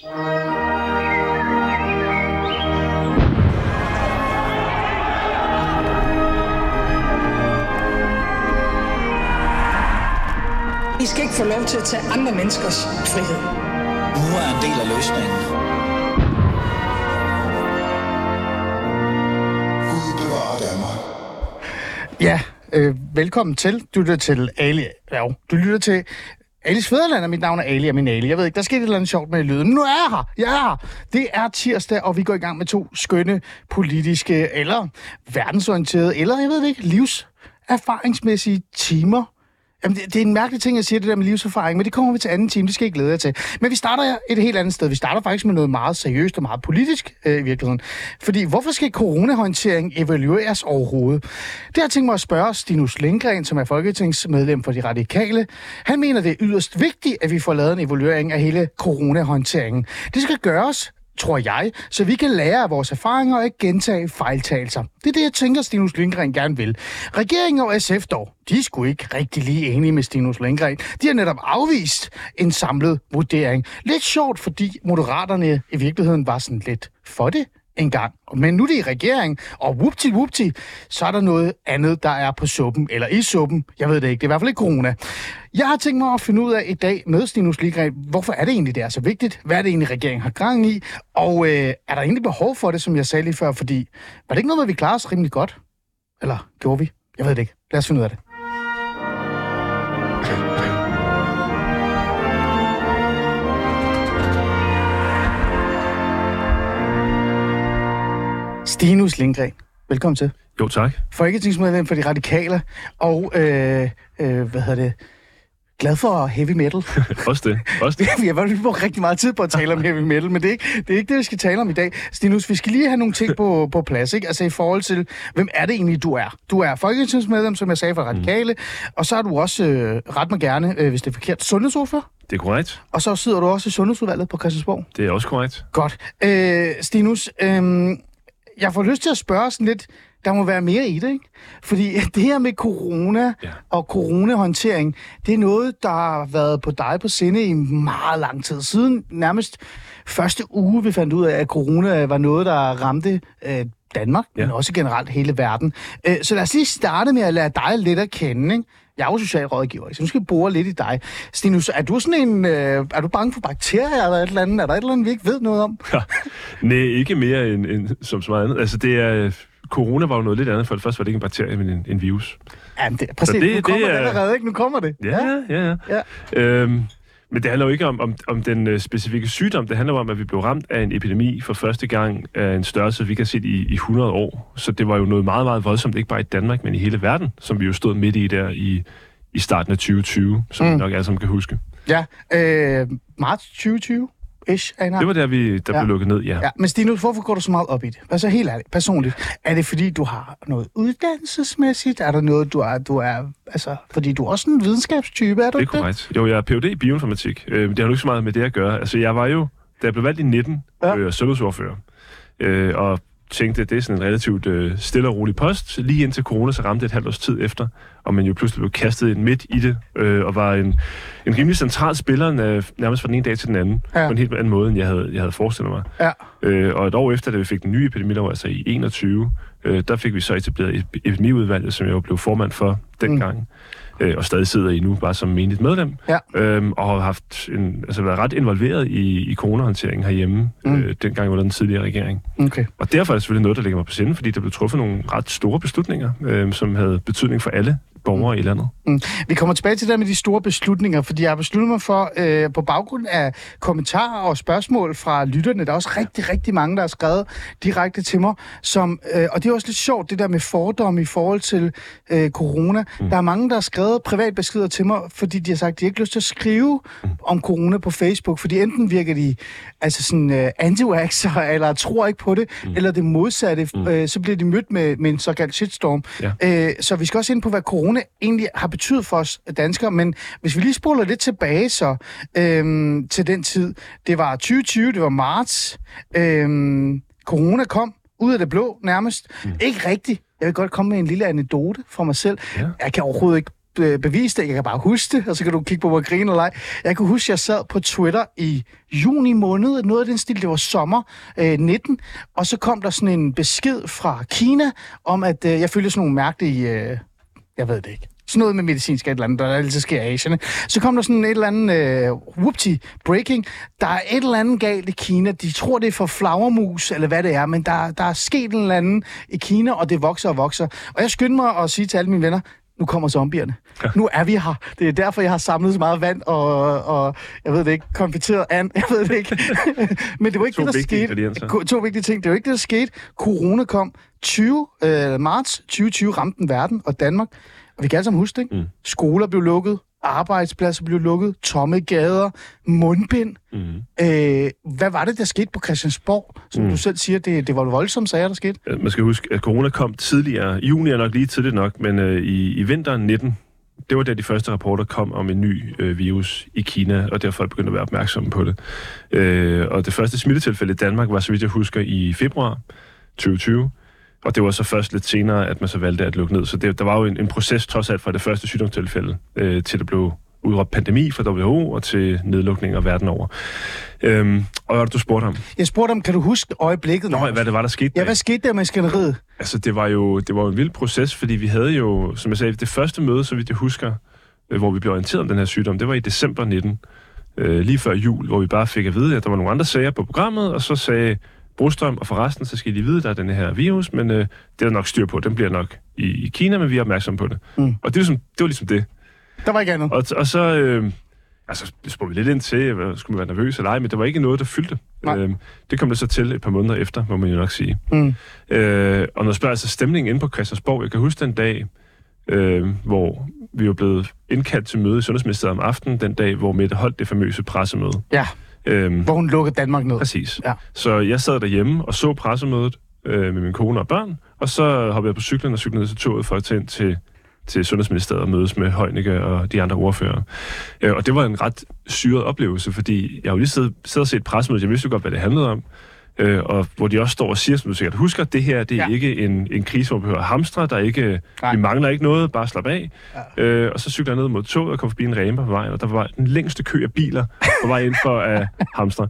I skal ikke få lov til at tage andre menneskers frihed. Nu er en del af løsningen. Ja, øh, velkommen til. Du lytter til Ali. Ja, du lytter til Alice Fæderland, er mit navn og Ali, er min Ali. Jeg ved ikke, der skete et eller andet sjovt med lyden. Men nu er jeg her. Jeg er her. Det er tirsdag, og vi går i gang med to skønne politiske, eller verdensorienterede, eller jeg ved det ikke, livserfaringsmæssige timer. Jamen, det, det er en mærkelig ting at sige, det der med livserfaring, men det kommer vi til anden time, det skal jeg glæde jer til. Men vi starter et helt andet sted. Vi starter faktisk med noget meget seriøst og meget politisk øh, i virkeligheden. Fordi hvorfor skal coronahåndtering evalueres overhovedet? Det har jeg tænkt mig at spørge Stinus Lindgren, som er folketingsmedlem for De Radikale. Han mener, det er yderst vigtigt, at vi får lavet en evaluering af hele coronahåndteringen. Det skal gøres tror jeg, så vi kan lære af vores erfaringer og ikke gentage fejltagelser. Det er det, jeg tænker, Stinus Lindgren gerne vil. Regeringen og SF dog, de er sgu ikke rigtig lige enige med Stinus Lindgren. De har netop afvist en samlet vurdering. Lidt sjovt, fordi moderaterne i virkeligheden var sådan lidt for det engang. Men nu er det i regering, og whoopty whoopty, så er der noget andet, der er på suppen, eller i suppen. Jeg ved det ikke, det er i hvert fald ikke corona. Jeg har tænkt mig at finde ud af i dag med Stinus Ligren, hvorfor er det egentlig, det er så vigtigt? Hvad er det egentlig, regeringen har gang i? Og øh, er der egentlig behov for det, som jeg sagde lige før? Fordi var det ikke noget med, vi klarer os rimelig godt? Eller gjorde vi? Jeg ved det ikke. Lad os finde ud af det. Stinus Lindgren, velkommen til. Jo, tak. Folketingsmedlem for De Radikale, og øh, øh, hvad hedder det, glad for heavy metal. Også det. Også det. Vi har brugt rigtig meget tid på at tale om heavy metal, men det er, ikke, det er ikke det, vi skal tale om i dag. Stinus, vi skal lige have nogle ting på, på plads, ikke? Altså i forhold til, hvem er det egentlig, du er? Du er folketingsmedlem, som jeg sagde, for Radikale, mm. og så er du også, øh, ret mig gerne, øh, hvis det er forkert, sundhedsordfører. Det er korrekt. Og så sidder du også i Sundhedsudvalget på Christiansborg. Det er også korrekt. Godt. Øh, Stinus, øh, jeg får lyst til at spørge sådan lidt, der må være mere i det, ikke? Fordi det her med corona ja. og coronahåndtering, det er noget, der har været på dig på sinde i meget lang tid. Siden nærmest første uge, vi fandt ud af, at corona var noget, der ramte øh, Danmark, ja. men også generelt hele verden. Øh, så lad os lige starte med at lade dig lidt at kende, ikke? Jeg er jo socialrådgiver, så nu skal vi bore lidt i dig. Stinus, er du sådan en... Øh, er du bange for bakterier eller et eller andet? Er der et eller andet, vi ikke ved noget om? Ja. Nej, ikke mere end, end som så meget andet. Altså, det er... Corona var jo noget lidt andet. For det første var det ikke en bakterie, men en, en virus. Jamen, det, præcis. Det, nu kommer det, er... det allerede, ikke? Nu kommer det. Ja, ja, ja. ja. ja. Øhm, men det handler jo ikke om, om, om den øh, specifikke sygdom. Det handler om, at vi blev ramt af en epidemi for første gang af en størrelse, vi kan se i, i 100 år. Så det var jo noget meget, meget voldsomt, ikke bare i Danmark, men i hele verden, som vi jo stod midt i der i, i starten af 2020, som mm. vi nok alle sammen kan huske. Ja, øh, marts 2020. Ish, det var der, vi, der ja. blev lukket ned, ja. ja. Men Stinus, hvorfor går du så meget op i det? Altså helt ærligt, personligt. Er det fordi, du har noget uddannelsesmæssigt? Er der noget, du er, du er altså, fordi du er også en videnskabstype, er du Det er korrekt. Jo, jeg er Ph.D. i bioinformatik. Øh, det har jo ikke så meget med det at gøre. Altså, jeg var jo, da jeg blev valgt i 19, ja. øh, sundhedsordfører. Øh, og tænkte, at det er sådan en relativt øh, stille og rolig post. Lige indtil corona så ramte et halvt års tid efter, og man jo pludselig blev kastet ind midt i det, øh, og var en, en rimelig central spiller øh, nærmest fra den ene dag til den anden, ja. på en helt anden måde, end jeg havde, jeg havde forestillet mig. Ja. Øh, og et år efter, da vi fik den nye epidemilov, altså i 21, øh, der fik vi så etableret epidemiudvalget, som jeg jo blev formand for dengang. Mm øh, og stadig sidder i nu, bare som menigt medlem, ja. øhm, og har haft en, altså været ret involveret i, i coronahåndteringen herhjemme, mm. øh, dengang under den tidligere regering. Okay. Og derfor er det selvfølgelig noget, der ligger mig på sinde, fordi der blev truffet nogle ret store beslutninger, øh, som havde betydning for alle borgere mm. i landet. Mm. Vi kommer tilbage til det med de store beslutninger, fordi jeg har besluttet mig for, øh, på baggrund af kommentarer og spørgsmål fra lytterne, der er også rigtig, rigtig mange, der har skrevet direkte til mig, som, øh, og det er også lidt sjovt, det der med fordomme i forhold til øh, corona. Mm. Der er mange, der har skrevet privatbeskeder til mig, fordi de har sagt, at de ikke har lyst til at skrive mm. om corona på Facebook, fordi enten virker de altså sådan øh, anti eller tror ikke på det, mm. eller det modsatte, mm. øh, så bliver de mødt med, med en såkaldt shitstorm. Ja. Øh, så vi skal også ind på, hvad corona corona egentlig har betydet for os danskere, men hvis vi lige spoler lidt tilbage så øhm, til den tid, det var 2020, det var marts, øhm, corona kom ud af det blå nærmest, mm. ikke rigtigt. Jeg vil godt komme med en lille anekdote for mig selv. Ja. Jeg kan overhovedet ikke bevise det, jeg kan bare huske det, og så kan du kigge på, hvor jeg griner eller ej. Jeg kan huske, at jeg sad på Twitter i juni måned, noget af den stil, det var sommer øh, 19, og så kom der sådan en besked fra Kina om, at øh, jeg følger sådan nogle mærkelige, øh, jeg ved det ikke, sådan noget med medicinsk et eller andet, der altid sker i Asien. Så kom der sådan et eller andet, øh, whoopty, breaking. Der er et eller andet galt i Kina. De tror, det er for flagermus, eller hvad det er, men der, der er sket en eller anden i Kina, og det vokser og vokser. Og jeg skyndte mig at sige til alle mine venner, nu kommer zombierne. Ja. Nu er vi her. Det er derfor, jeg har samlet så meget vand og, og jeg ved det ikke, konfiteret and, jeg ved det ikke. Men det var ikke To det, der skete. To vigtige ting. Det var ikke det, der skete. Corona kom 20 øh, marts 2020, ramte den verden og Danmark. Og vi kan alle sammen huske det, ikke? Mm. Skoler blev lukket, arbejdspladser blev lukket, tomme gader, mundbind. Mm. Øh, hvad var det, der skete på Christiansborg? Som Mm. du selv siger, det, det var voldsomme sager, der skete. Man skal huske, at corona kom tidligere. Juni er nok lige tidligt nok, men øh, i, i vinteren 19, det var da de første rapporter kom om en ny øh, virus i Kina, og derfor begyndte at være opmærksomme på det. Øh, og det første smittetilfælde i Danmark var, så vidt jeg husker, i februar 2020. Og det var så først lidt senere, at man så valgte at lukke ned. Så det, der var jo en, en proces trods alt fra det første sygdomstilfælde, øh, til det blev udråbt pandemi fra WHO og til nedlukninger verden over. Øhm, og hvad du spurgte om? Jeg spurgte om, kan du huske øjeblikket? Nå, hvad det var, der skete Ja, der? hvad skete der med skænderiet? Altså, det var jo det var jo en vild proces, fordi vi havde jo, som jeg sagde, det første møde, så vidt jeg husker, øh, hvor vi blev orienteret om den her sygdom, det var i december 19, øh, lige før jul, hvor vi bare fik at vide, at der var nogle andre sager på programmet, og så sagde Brostrøm, og forresten, så skal lige vide, at der er den her virus, men øh, det er der nok styr på, den bliver nok i, i Kina, men vi er opmærksomme på det. Mm. Og det, er ligesom, det var ligesom det. Der var ikke andet. Og, og så, øh, altså, spurgte vi lidt ind til, skulle man være nervøs eller ej, men det var ikke noget, der fyldte. Nej. Øh, det kom det så til et par måneder efter, må man jo nok sige. Mm. Øh, og når spørger altså stemningen inde på Christiansborg, jeg kan huske den dag, øh, hvor vi var blevet indkaldt til møde i Sundhedsministeriet om aftenen, den dag, hvor Mette holdt det famøse pressemøde. Ja, Øh, hvor hun lukkede Danmark ned. præcis. Ja. Så jeg sad derhjemme og så pressemødet øh, med min kone og børn, og så hoppede jeg på cyklen og cyklede ned til toget for at tage ind til, til Sundhedsministeriet og mødes med Heunicke og de andre ordfører. Øh, og det var en ret syret oplevelse, fordi jeg har jo lige siddet, siddet og set pressemødet, jeg vidste jo godt, hvad det handlede om, øh, og hvor de også står og siger, som du sikkert husker, det her det er Ja. ikke en, en krise, hvor vi behøver at hamstre, der er ikke, Nej. vi mangler ikke noget, bare slap af. Ja. Øh, og så cykler jeg ned mod toget og kom forbi en ræmpe på vejen, og der var den længste kø af biler på vej ind for at hamstre.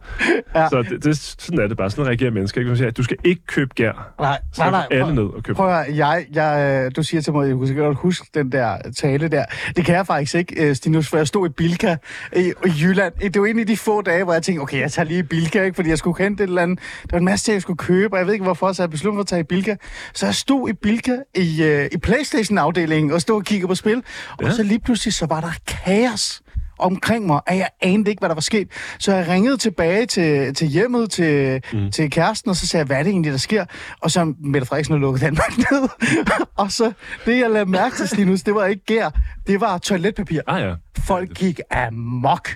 Ja. Så det, det, sådan er det bare. Sådan reagerer mennesker. Ikke? Man siger, du skal ikke købe gær. Nej, Så nej, nej, alle Prøv, ned og købe. prøv at jeg, jeg, øh, du siger til mig, jeg kunne godt huske den der tale der. Det kan jeg faktisk ikke, øh, Stinus, for jeg stod i Bilka i, i Jylland. Det var en af de få dage, hvor jeg tænkte, okay, jeg tager lige Bilka, ikke, fordi jeg skulle hente et eller andet. Der var en masse ting, jeg skulle købe, og jeg ved ikke hvorfor, så jeg besluttede mig for at tage i Bilka. Så jeg stod i Bilka i, øh, i Playstation-afdelingen og stod og kiggede på spil. Og Ja. så lige pludselig, så var der kaos omkring mig, at jeg anede ikke, hvad der var sket. Så jeg ringede tilbage til, til hjemmet, til, mm. til kæresten, og så sagde jeg, hvad er det egentlig, der sker? Og så Mette Frederiksen lukket Danmark ned. og så det, jeg lavede mærke til, Stinus, det var ikke gær, det var toiletpapir. Ah ja. Folk gik amok.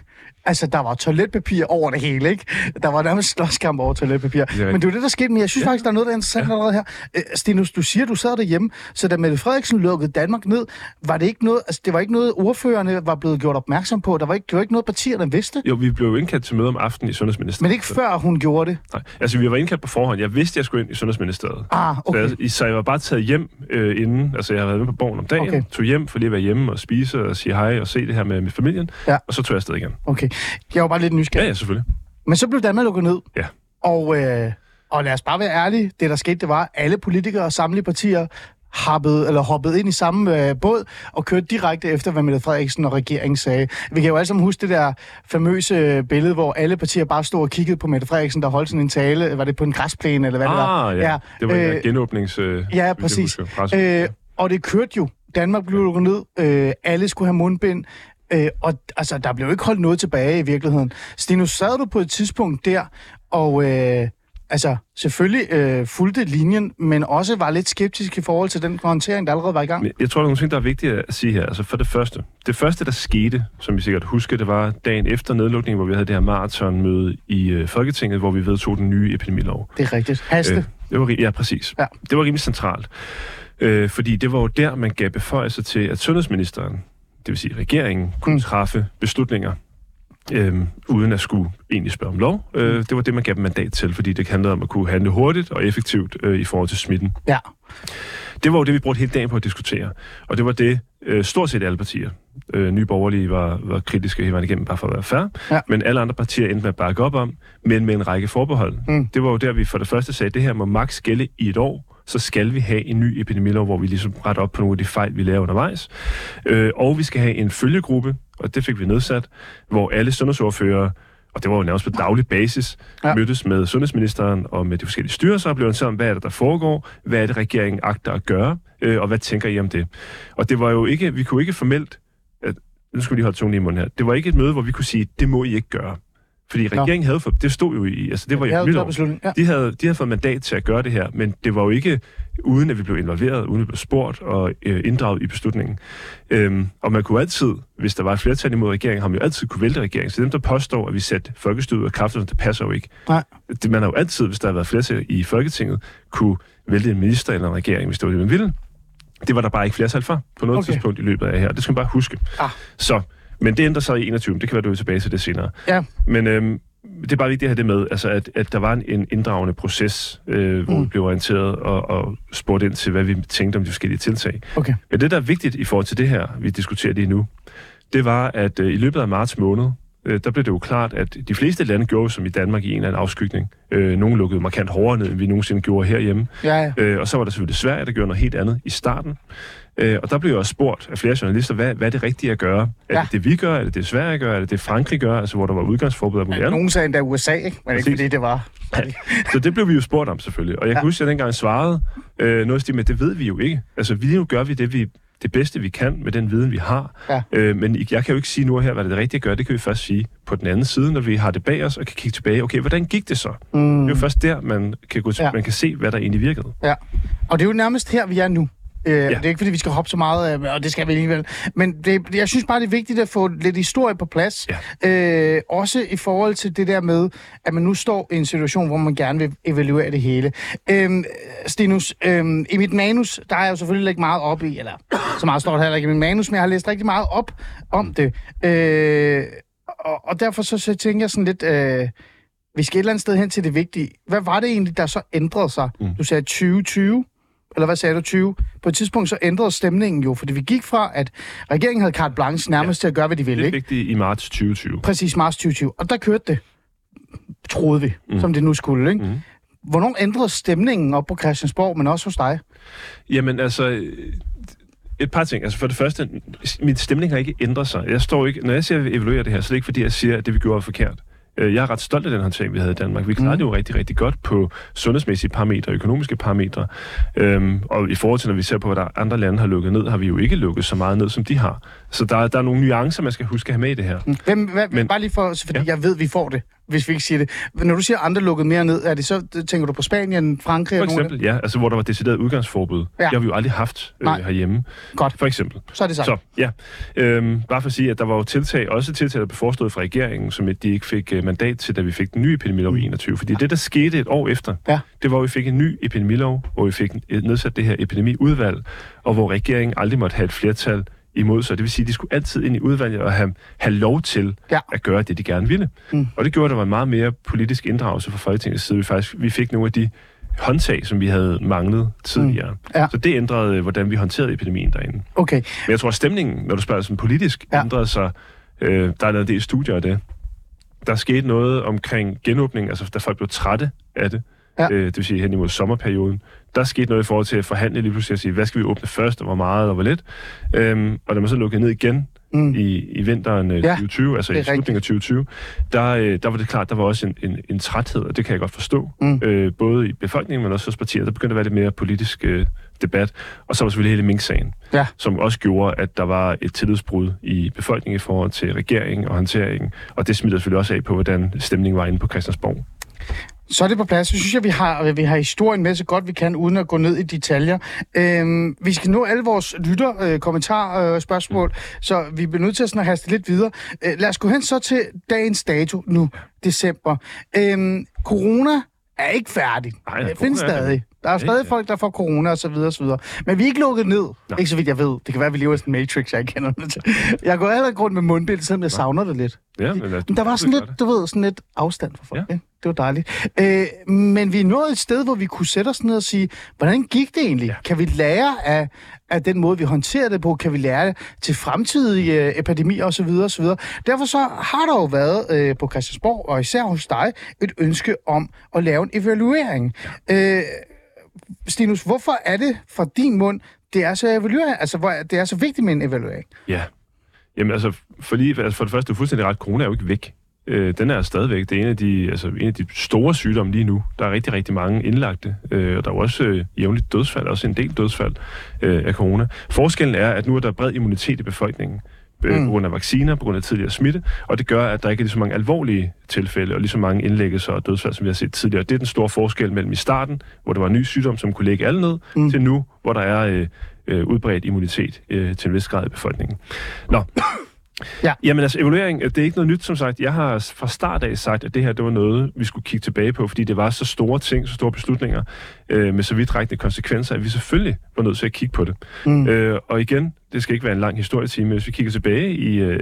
Altså, der var toiletpapir over det hele, ikke? Der var nærmest slåskamp over toiletpapir. rigtigt. Men det var det, der skete. Men jeg synes ja. faktisk, der er noget, der er interessant ja. allerede her. Øh, Stinus, du siger, du sad derhjemme, så da Mette Frederiksen lukkede Danmark ned, var det ikke noget, altså, det var ikke noget, ordførerne var blevet gjort opmærksom på. Der var ikke, det var ikke noget, partierne vidste. Jo, vi blev jo indkaldt til møde om aftenen i Sundhedsministeriet. Men ikke før hun gjorde det. Nej, altså vi var indkaldt på forhånd. Jeg vidste, jeg skulle ind i Sundhedsministeriet. Ah, okay. Så, jeg, så jeg var bare taget hjem øh, inden. Altså jeg havde været med på borgen om dagen. Okay. Tog hjem for lige at være hjemme og spise og sige hej og se det her med, med familien. Ja. Og så tog jeg afsted igen. Okay. Jeg var bare lidt nysgerrig. Ja, ja, selvfølgelig. Men så blev Danmark lukket ned. Ja. Og, øh, og lad os bare være ærlige. Det, der skete, det var, at alle politikere og samtlige partier hoppede, eller hoppede ind i samme øh, båd og kørte direkte efter, hvad Mette Frederiksen og regeringen sagde. Vi kan jo alle sammen huske det der famøse øh, billede, hvor alle partier bare stod og kiggede på Mette Frederiksen, der holdt sådan en tale. Var det på en græsplæne, eller hvad det var? Ah, ja. ja. Det var en øh, genåbnings... Øh, Ja, præcis. husker. Øh, og det kørte jo. Danmark blev lukket ned. Øh, alle skulle have mundbind. Øh, og altså, der blev ikke holdt noget tilbage i virkeligheden. Stinus, sad du på et tidspunkt der, og øh, altså, selvfølgelig øh, fulgte linjen, men også var lidt skeptisk i forhold til den håndtering, der allerede var i gang? Jeg tror, der er nogle ting, der er vigtige at sige her. Altså for det første. Det første, der skete, som vi sikkert husker, det var dagen efter nedlukningen, hvor vi havde det her maratonmøde i øh, Folketinget, hvor vi vedtog den nye epidemilov. Det er rigtigt. Haste. Øh. det var, ja, præcis. Ja. Det var rimelig centralt. Øh, fordi det var jo der, man gav beføjelser til, at sundhedsministeren, det vil sige regeringen, kunne Mm. mm. træffe beslutninger, øh, uden at skulle egentlig spørge om lov. Øh, det var det, man gav dem mandat til, fordi det handlede om at kunne handle hurtigt og effektivt øh, i forhold til smitten. Ja. Det var jo det, vi brugte hele dagen på at diskutere. Og det var det, øh, stort set alle partier. Øh, Nye Borgerlige var, var kritiske hele vejen igennem, bare for at være fair. Ja. Men alle andre partier endte med at bakke op om, men med en række forbehold. Mm. Det var jo der, vi for det første sagde, at det her må maks gælde i et år, så skal vi have en ny epidemilov, hvor vi ligesom retter op på nogle af de fejl, vi laver undervejs. Øh, og vi skal have en følgegruppe, og det fik vi nedsat, hvor alle sundhedsordfører og det var jo nærmest på daglig basis, Ja. mødtes med sundhedsministeren og med de forskellige styrelser og blev orienteret om, hvad er det, der foregår, hvad er det, regeringen agter at gøre, øh, og hvad tænker I om det? Og det var jo ikke, vi kunne ikke formelt, at, nu skal vi lige holde tungen i munden her, det var ikke et møde, hvor vi kunne sige, det må I ikke gøre. Fordi regeringen havde for, det stod jo i, altså det var jo år. beslutning. Ja. De havde, de havde fået mandat til at gøre det her, men det var jo ikke uden at vi blev involveret, uden at vi blev spurgt og øh, inddraget i beslutningen. Øhm, og man kunne altid, hvis der var et flertal imod regeringen, har man jo altid kunne vælte regeringen. Så dem, der påstår, at vi satte folkestyret af kraft, det passer jo ikke. Nej. Det, man har jo altid, hvis der har været flertal i Folketinget, kunne vælte en minister eller en regering, hvis det var det, man ville. Det var der bare ikke flertal for på noget okay. tidspunkt i løbet af her. Det skal man bare huske. Ah. Så, men det ændrer sig i 21. Det kan være, du er tilbage til det senere. Ja. Men øhm, det er bare vigtigt at have det med, altså at, at der var en, en inddragende proces, øh, hvor Mm. vi blev orienteret og, og spurgt ind til, hvad vi tænkte om de forskellige tiltag. Okay. Men det, der er vigtigt i forhold til det her, vi diskuterer lige nu, det var, at øh, i løbet af marts måned, øh, der blev det jo klart, at de fleste lande gjorde som i Danmark i en eller anden afskygning. Øh, nogle lukkede markant hårdere ned, end vi nogensinde gjorde herhjemme. Ja, ja. Øh, og så var der selvfølgelig Sverige, der gjorde noget helt andet i starten. Øh, og der blev jo også spurgt af flere journalister, hvad, hvad er det rigtige at gøre? Er Ja. det det, vi gør? Er det det, Sverige gør? Er det det, Frankrig gør? Altså, hvor der var udgangsforbud af muligt andet? Nogen sagde endda USA, ikke? Men ikke Præcis. fordi det var... Så det blev vi jo spurgt om selvfølgelig. Og jeg Ja. kan huske, at jeg dengang svarede øh, noget stil med, det ved vi jo ikke. Altså lige nu gør vi det, vi, det bedste, vi kan med den viden, vi har. Ja. Øh, men jeg kan jo ikke sige nu her, hvad det er det rigtige at gøre. Det kan vi først sige på den anden side, når vi har det bag os og kan kigge tilbage. Okay, hvordan gik det så? Mm. Det er jo først der, man kan, gå til, Ja. ja. man kan se, hvad der egentlig virkede. Ja. Og det er jo nærmest her, vi er nu. Øh, ja. Det er ikke, fordi vi skal hoppe så meget, øh, og det skal vi alligevel. Men det, jeg synes bare, det er vigtigt at få lidt historie på plads. Ja. Øh, også i forhold til det der med, at man nu står i en situation, hvor man gerne vil evaluere det hele. Øh, Stinus, øh, i mit manus, der er jeg jo selvfølgelig ikke meget op i, eller så meget står der heller ikke i mit manus, men jeg har læst rigtig meget op om det. Øh, og, og derfor så, så tænker jeg sådan lidt... Øh, vi skal et eller andet sted hen til det vigtige. Hvad var det egentlig, der så ændrede sig? Mm. Du sagde 2020, eller hvad sagde du, 20? På et tidspunkt så ændrede stemningen jo, fordi vi gik fra, at regeringen havde carte blanche nærmest ja. til at gøre, hvad de ville, Det ikke? fik de i marts 2020. Præcis marts 2020. Og der kørte det, troede vi, mm. som det nu skulle, ikke? Mm. Hvornår ændrede stemningen op på Christiansborg, men også hos dig? Jamen altså, et par ting. Altså for det første, min stemning har ikke ændret sig. Jeg står ikke, når jeg siger, at vi evaluerer det her, så er det ikke fordi, jeg siger, at det vi gjorde var forkert. Øh, Jeg er ret stolt af den håndtering, vi havde i Danmark. Vi klarede Mm. det jo rigtig, rigtig godt på sundhedsmæssige parametre, økonomiske parametre. Øhm, og i forhold til, når vi ser på, hvad der andre lande har lukket ned, har vi jo ikke lukket så meget ned, som de har. Så der, er- der er nogle nuancer, man skal huske at have med i det her. Hvem, hvad, men, bare lige for, fordi. Ja. jeg ved, vi får det, hvis vi ikke siger det. Når du siger andre lukket mere ned, er det så, tænker du på Spanien, Frankrig For eksempel, ja, altså hvor der var decideret udgangsforbud. Ja. Det har vi jo aldrig haft Nej. øh, herhjemme. dem? Godt, For eksempel. så er det sagt. Så, ja. Øhm, bare for at sige, at der var jo tiltag, også tiltag, der blev forestået fra regeringen, som de ikke fik øh, mandat til, da vi fik den nye epidemilov i 21. Fordi det, der skete et år efter, Ja. det var, at vi fik en ny epidemilov, hvor vi fik nedsat det her epidemiudvalg, og hvor regeringen aldrig måtte have et flertal imod sig. Det vil sige, at de skulle altid ind i udvalget og have, have lov til Ja. at gøre det, de gerne ville. Mm. Og det gjorde, at der var en meget mere politisk inddragelse fra Folketingets side. Vi, faktisk, vi fik nogle af de håndtag, som vi havde manglet tidligere. Mm. Ja. Så det ændrede, øh, hvordan vi håndterede epidemien derinde. Okay, Men jeg tror, at stemningen, når du spørger sådan politisk, Ja. ja. ændrede sig. Øh, der er lavet en del studier af det. Der skete noget omkring genåbning, altså da folk blev trætte af det. Ja. Øh, det vil sige hen imod sommerperioden. Der skete noget i forhold til at forhandle lige pludselig og sige, hvad skal vi åbne først, og hvor meget, og hvor lidt. Øhm, og da man så lukkede ned igen Mm. i, i vinteren øh, Ja, 2020, altså i slutningen af 2020, der, øh, der var det klart, der var også en, en, en træthed, og det kan jeg godt forstå. Mm. Øh, både i befolkningen, men også hos partier. Der begyndte at være lidt mere politisk øh, debat. Og så var selvfølgelig hele Mink-sagen Ja. som også gjorde, at der var et tillidsbrud i befolkningen i forhold til regeringen og håndteringen, og det smitter selvfølgelig også af på, hvordan stemningen var inde på Christiansborg. Så er det på plads. Så synes jeg, vi har, vi har historien med så godt vi kan, uden at gå ned i detaljer. Øhm, vi skal nå alle vores lytter, øh, kommentarer, øh, spørgsmål, så vi bliver nødt til at, sådan at haste lidt videre. Øh, lad os gå hen så til dagens dato nu, december. Øhm, corona er ikke færdig. Nej, corona findes stadig. Der er stadig ja. folk, der får corona og så videre og så videre. Men vi er ikke lukket ned. Nå. Ikke så vidt jeg ved. Det kan være, at vi lever i sådan en matrix, jeg ikke kender det til. Jeg går allerede rundt med mundbind, selvom jeg savner det lidt. Ja, men, altså, Men der var sådan lidt, det. du ved, sådan lidt afstand for folk. Ja. Ja. Ikke? Det var dejligt. Øh, men vi er nået et sted, hvor vi kunne sætte os ned og sige, hvordan gik det egentlig? Ja. Kan vi lære af, af den måde, vi håndterer det på? Kan vi lære det til fremtidige øh, epidemier osv. osv.? Derfor så har der jo været øh, på Christiansborg, og især hos dig, et ønske om at lave en evaluering. Ja. Øh, Stinus, hvorfor er det fra din mund, det er så evaluering, altså hvor det er så vigtigt med en evaluering? Ja. Jamen altså, for, lige, altså for det første, du er fuldstændig ret, corona er jo ikke væk. Øh, den er stadigvæk. Det er en af, de, altså, en af de store sygdomme lige nu. Der er rigtig, rigtig mange indlagte, øh, og der er jo også øh, jævnligt dødsfald, også en del dødsfald øh, af corona. Forskellen er, at nu er der bred immunitet i befolkningen Mm. på grund af vacciner, på grund af tidligere smitte, og det gør, at der ikke er lige så mange alvorlige tilfælde, og lige så mange indlæggelser og dødsfald, som vi har set tidligere. Det er den store forskel mellem i starten, hvor der var en ny sygdom, som kunne lægge alle ned, mm. til nu, hvor der er øh, øh, udbredt immunitet øh, til en vis grad i befolkningen. Nå, Ja. Jamen altså, evaluering, det er ikke noget nyt, som sagt. Jeg har fra start af sagt, at det her, det var noget, vi skulle kigge tilbage på, fordi det var så store ting, så store beslutninger, øh, med så vidtrækkende konsekvenser, at vi selvfølgelig var nødt til at kigge på det. Mm. Øh, og igen, det skal ikke være en lang historietime, men hvis vi kigger tilbage i, øh,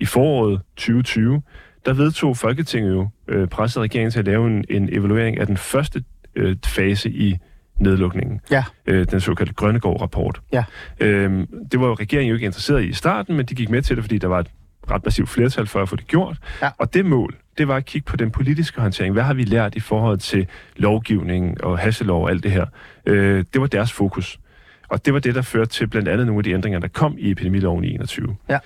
i foråret 2020, der vedtog Folketinget jo øh, presset regeringen til at lave en, en evaluering af den første øh, fase i nedlukningen Ja. øh, den såkaldte Grønnegård-rapport. Ja. Øhm, det var jo regeringen jo ikke interesseret i i starten, men de gik med til det, fordi der var et ret massivt flertal for at få det gjort. Ja. Og det mål, det var at kigge på den politiske håndtering. Hvad har vi lært i forhold til lovgivning og hasselov og alt det her? Øh, det var deres fokus. Og det var det, der førte til blandt andet nogle af de ændringer, der kom i epidemiloven i 21. Ja.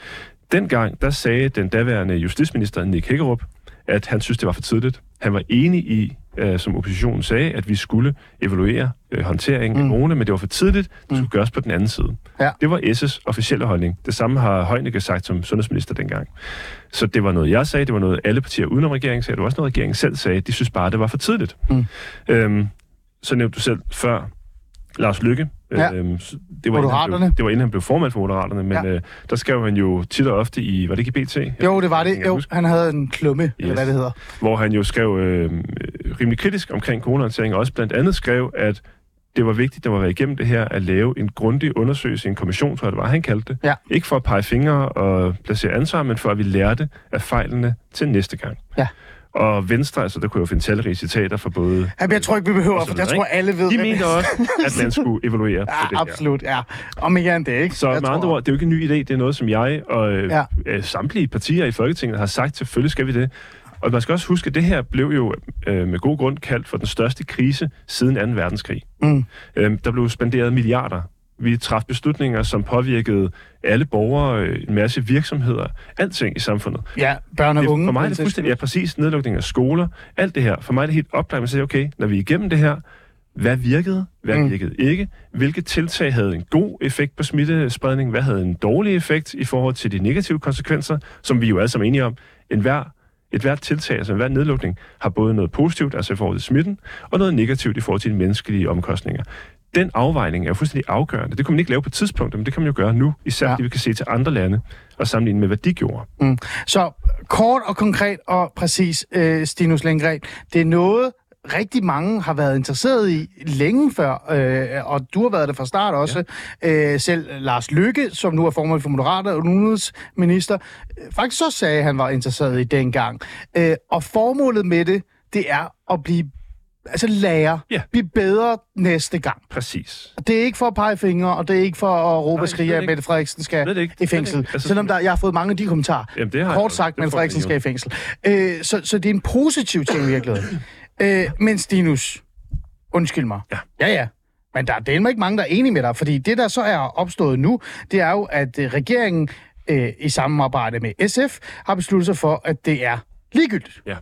Dengang, der sagde den daværende justitsminister, Nick Hækkerup, at han synes, det var for tidligt. Han var enig i, øh, som oppositionen sagde, at vi skulle evaluere øh, håndteringen mm. af corona, men det var for tidligt, det skulle gøres på den anden side. Ja. Det var S' officielle holdning. Det samme har Heunicke sagt som sundhedsminister dengang. Så det var noget, jeg sagde, det var noget, alle partier udenom regeringen sagde, det var også noget, regeringen selv sagde. De synes bare, det var for tidligt. Mm. Øhm, så nævnte du selv før Lars Lykke. Ja. Øhm, det, var inden blev, det var inden han blev formand for Moderaterne, men Ja. øh, der skrev han jo tit og ofte i, var det ikke i BT? Jo, det var det. Jo, han havde en klumme, yes. eller hvad det hedder. hvor han jo skrev øh, rimelig kritisk omkring coronahåndtering, og også blandt andet skrev, at det var vigtigt, man var igennem det her, at lave en grundig undersøgelse en kommission, jeg det var, han kaldte det. Ja. Ikke for at pege fingre og placere ansvar, men for at vi lærte af fejlene til næste gang. Ja. Og Venstre, altså der kunne jeg jo finde talrige citater for både... Jamen, jeg tror ikke, vi behøver, Og for jeg tror, alle ved De mente også, at man skulle evaluere på det Ja, her. absolut, ja. Om ikke andet det, ikke? Så Jeg med tror- andre ord, det er jo ikke en ny idé, det er noget, som jeg og øh, Ja. ja. samtlige partier i Folketinget har sagt, selvfølgelig skal vi det. Og man skal også huske, at det her blev jo øh, med god grund kaldt for den største krise siden 2. verdenskrig. Mm. Øh, der blev spenderet milliarder. Vi træffede beslutninger, som påvirkede alle borgere, øh, en masse virksomheder, alting i samfundet. Ja, børn og Det, unge. for mig er det fuldstændig, ja præcis, nedlukning af skoler, alt det her. For mig er det helt oplagt, at sige, okay, når vi er igennem det her, hvad virkede, hvad mm. virkede ikke, hvilke tiltag havde en god effekt på smittespredning, hvad havde en dårlig effekt i forhold til de negative konsekvenser, som vi jo alle sammen er enige om. En hver, et hvert tiltag, altså hver nedlukning, har både noget positivt, altså i forhold til smitten, og noget negativt i forhold til de menneskelige omkostninger. Den afvejning er jo fuldstændig afgørende. Det kunne man ikke lave på tidspunktet, men det kan man jo gøre nu, især Ja. fordi vi kan se til andre lande og sammenligne med, hvad de gjorde. Mm. Så kort og konkret og præcis, øh, Stinus Lindgren, det er noget, rigtig mange har været interesseret i længe før, øh, og du har været det fra start også. Ja. Øh, selv Lars Lykke, som nu er formand for Moderater og udenrigsminister, øh, faktisk så sagde, at han var interesseret i dengang. Øh, og formålet med det, det er at blive altså lære, Ja. blive bedre næste gang. Præcis. Det er ikke for at pege fingre, og det er ikke for at råbe og skrige, at. Mette Frederiksen skal ikke. i fængsel. ikke. Altså, Selvom der, jeg har fået mange af de kommentarer. Jamen, det har Kort sagt, Mette Frederiksen skal i fængsel. Øh, så, så det er en positiv ting i virkeligheden. Øh, men Stinus, undskyld mig. Ja. Ja, ja. Men der er delt ikke mange, der er enige med dig, fordi det, der så er opstået nu, det er jo, at øh, regeringen øh, i samarbejde med SF har besluttet sig for, at det er ligegyldigt. Ja.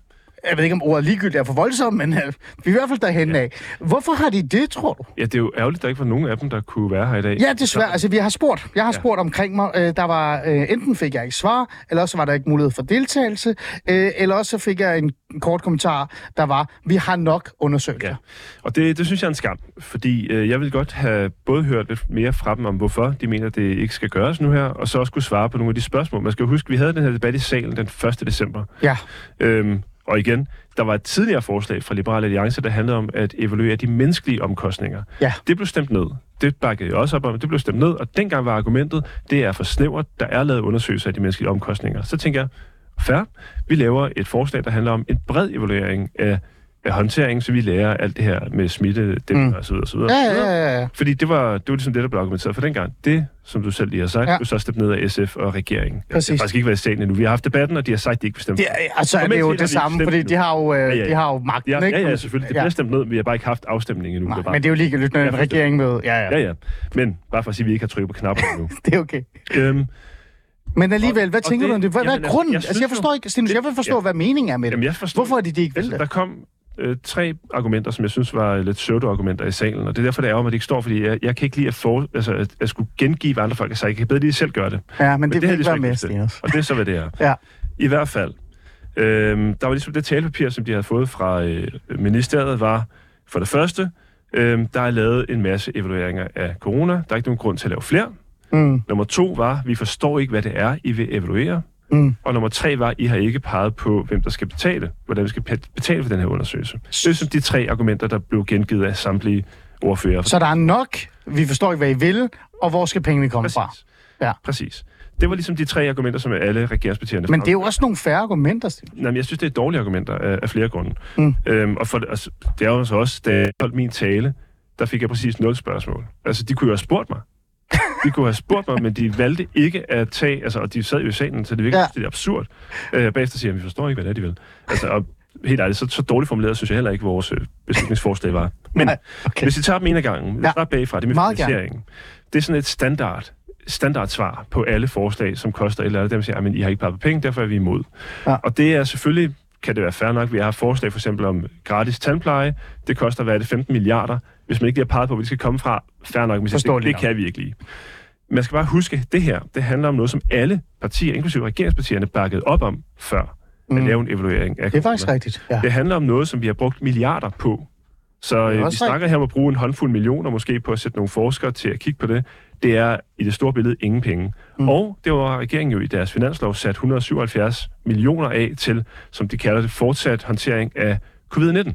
Jeg ved ikke, om ordet ligegyldigt er for voldsomt, men øh, vi er i hvert fald derhen ja. af. Hvorfor har de det, tror du? Ja, det er jo ærgerligt, at der ikke var nogen af dem, der kunne være her i dag. Ja, desværre. Altså, vi har spurgt. Jeg har Ja. spurgt omkring mig. Øh, der var, øh, enten fik jeg ikke svar, eller også var der ikke mulighed for deltagelse, øh, eller også så fik jeg en, kort kommentar, der var, vi har nok undersøgt Ja. Og det, det synes jeg er en skam, fordi øh, jeg vil godt have både hørt lidt mere fra dem om, hvorfor de mener, det ikke skal gøres nu her, og så også kunne svare på nogle af de spørgsmål. Man skal huske, vi havde den her debat i salen den 1. december, Ja. øhm, Og igen, der var et tidligere forslag fra Liberale Alliance, der handlede om at evaluere de menneskelige omkostninger. Ja. Det blev stemt ned. Det bakkede jeg også op om. Det blev stemt ned, og dengang var argumentet, det er for snævert. Der er lavet undersøgelser af de menneskelige omkostninger. Så tænker jeg, fair, vi laver et forslag, der handler om en bred evaluering af, af håndtering, så vi lærer alt det her med smitte, dem mm. og så videre, så videre. Ja, ja, ja, ja. Fordi det var, det var ligesom det, der blev argumenteret for dengang. Det, som du selv lige har sagt, Ja. ja. blev så stemt ned af SF og regeringen. Jeg Præcis. har faktisk ikke været i salen endnu. Vi har haft debatten, og de har sagt, at de ikke vil stemme. Det, er- altså, er det Formelt jo det samme, fordi de har jo, øh, Ja, ja. de har jo magten, Ja, ikke? ja, ja, selvfølgelig. Det Ja. bliver stemt ned. Vi har bare ikke haft afstemning endnu. Nej, Det er bare, men det er jo ligegyldigt, når Ja, en regering med... Ja, ja, Ja, ja. Men bare for at sige, at vi ikke har trykket på knappen endnu. det er okay. øhm, Men alligevel, hvad og tænker det- du om det? Hvad, hvad jamen, er altså, grunden? jeg Altså, jeg forstår ikke, Stinus, jeg vil forstå, Ja. hvad meningen er med det. jamen, jeg forstår... Hvorfor er de det ikke vil Altså, det? der kom øh, tre argumenter, som jeg synes var lidt pseudo-argumenter i salen, og det er derfor, det er om, at det ikke står, fordi jeg, jeg kan ikke lide at, for, altså, at, at skulle gengive, hvad andre folk har sagt. Jeg kan bedre lige selv gøre det. Ja, men det vil har ikke være med, lyst til. Stinus. Og det er så, hvad det er. Ja. I hvert fald. Øhm, der var ligesom det talepapir, som de havde fået fra øh, ministeriet, var for det første, øhm, der er lavet en masse evalueringer af corona. Der er ikke nogen grund til at lave flere. Mm, Nummer to var, vi forstår ikke, hvad det er, I vil evaluere. Mm. Og nummer tre var, I har ikke peget på, hvem der skal betale, hvordan vi skal betale for den her undersøgelse. Det er som de tre argumenter, der blev gengivet af samtlige ordfører. Så der er nok, vi forstår ikke, hvad I vil, og hvor skal pengene komme fra? Præcis. Ja. Præcis. Det var ligesom de tre argumenter, som alle regeringspartierne Men det er jo også nogle færre argumenter. Nej, men jeg synes, det er dårlige argumenter af, af flere grunde. Mm. Øhm, og for, det- altså, det er jo så også, da jeg holdt min tale, der fik jeg præcis nul spørgsmål. Altså, de kunne jo have spurgt mig. De kunne have spurgt mig, men de valgte ikke at tage... Altså, og de sad jo i salen, så det virker Ja. det er absurd. Øh, bagefter siger jeg, vi forstår ikke, hvad det er, de vil. Altså, og helt ærligt, så, så dårligt formuleret synes jeg heller ikke, vores øh, beslutningsforslag var. Men Nej, okay. hvis vi tager dem en af gangen, Ja. ja. start bagfra, det med Meget gerne. finansieringen. Det er sådan et standard standardsvar på alle forslag, som koster et eller andet. Dem siger, at I har ikke peget på penge, derfor er vi imod. Ja. Og det er selvfølgelig, kan det være fair nok, vi har forslag for eksempel om gratis tandpleje. Det koster, hvad er det, 15 milliarder. Hvis man ikke lige har peget på, hvor de skal komme fra, fair nok, men det, det kan vi ikke lige. Man skal bare huske, det her, det handler om noget, som alle partier, inklusive regeringspartierne, bakkede op om før mm. at lave en evaluering af Det er faktisk rigtigt, ja. Det handler om noget, som vi har brugt milliarder på. Så øh, vi snakker her om at bruge en håndfuld millioner måske på at sætte nogle forskere til at kigge på det. Det er i det store billede ingen penge. Mm. Og det var regeringen jo i deres finanslov sat 177 millioner af til, som de kalder det, fortsat håndtering af covid-19.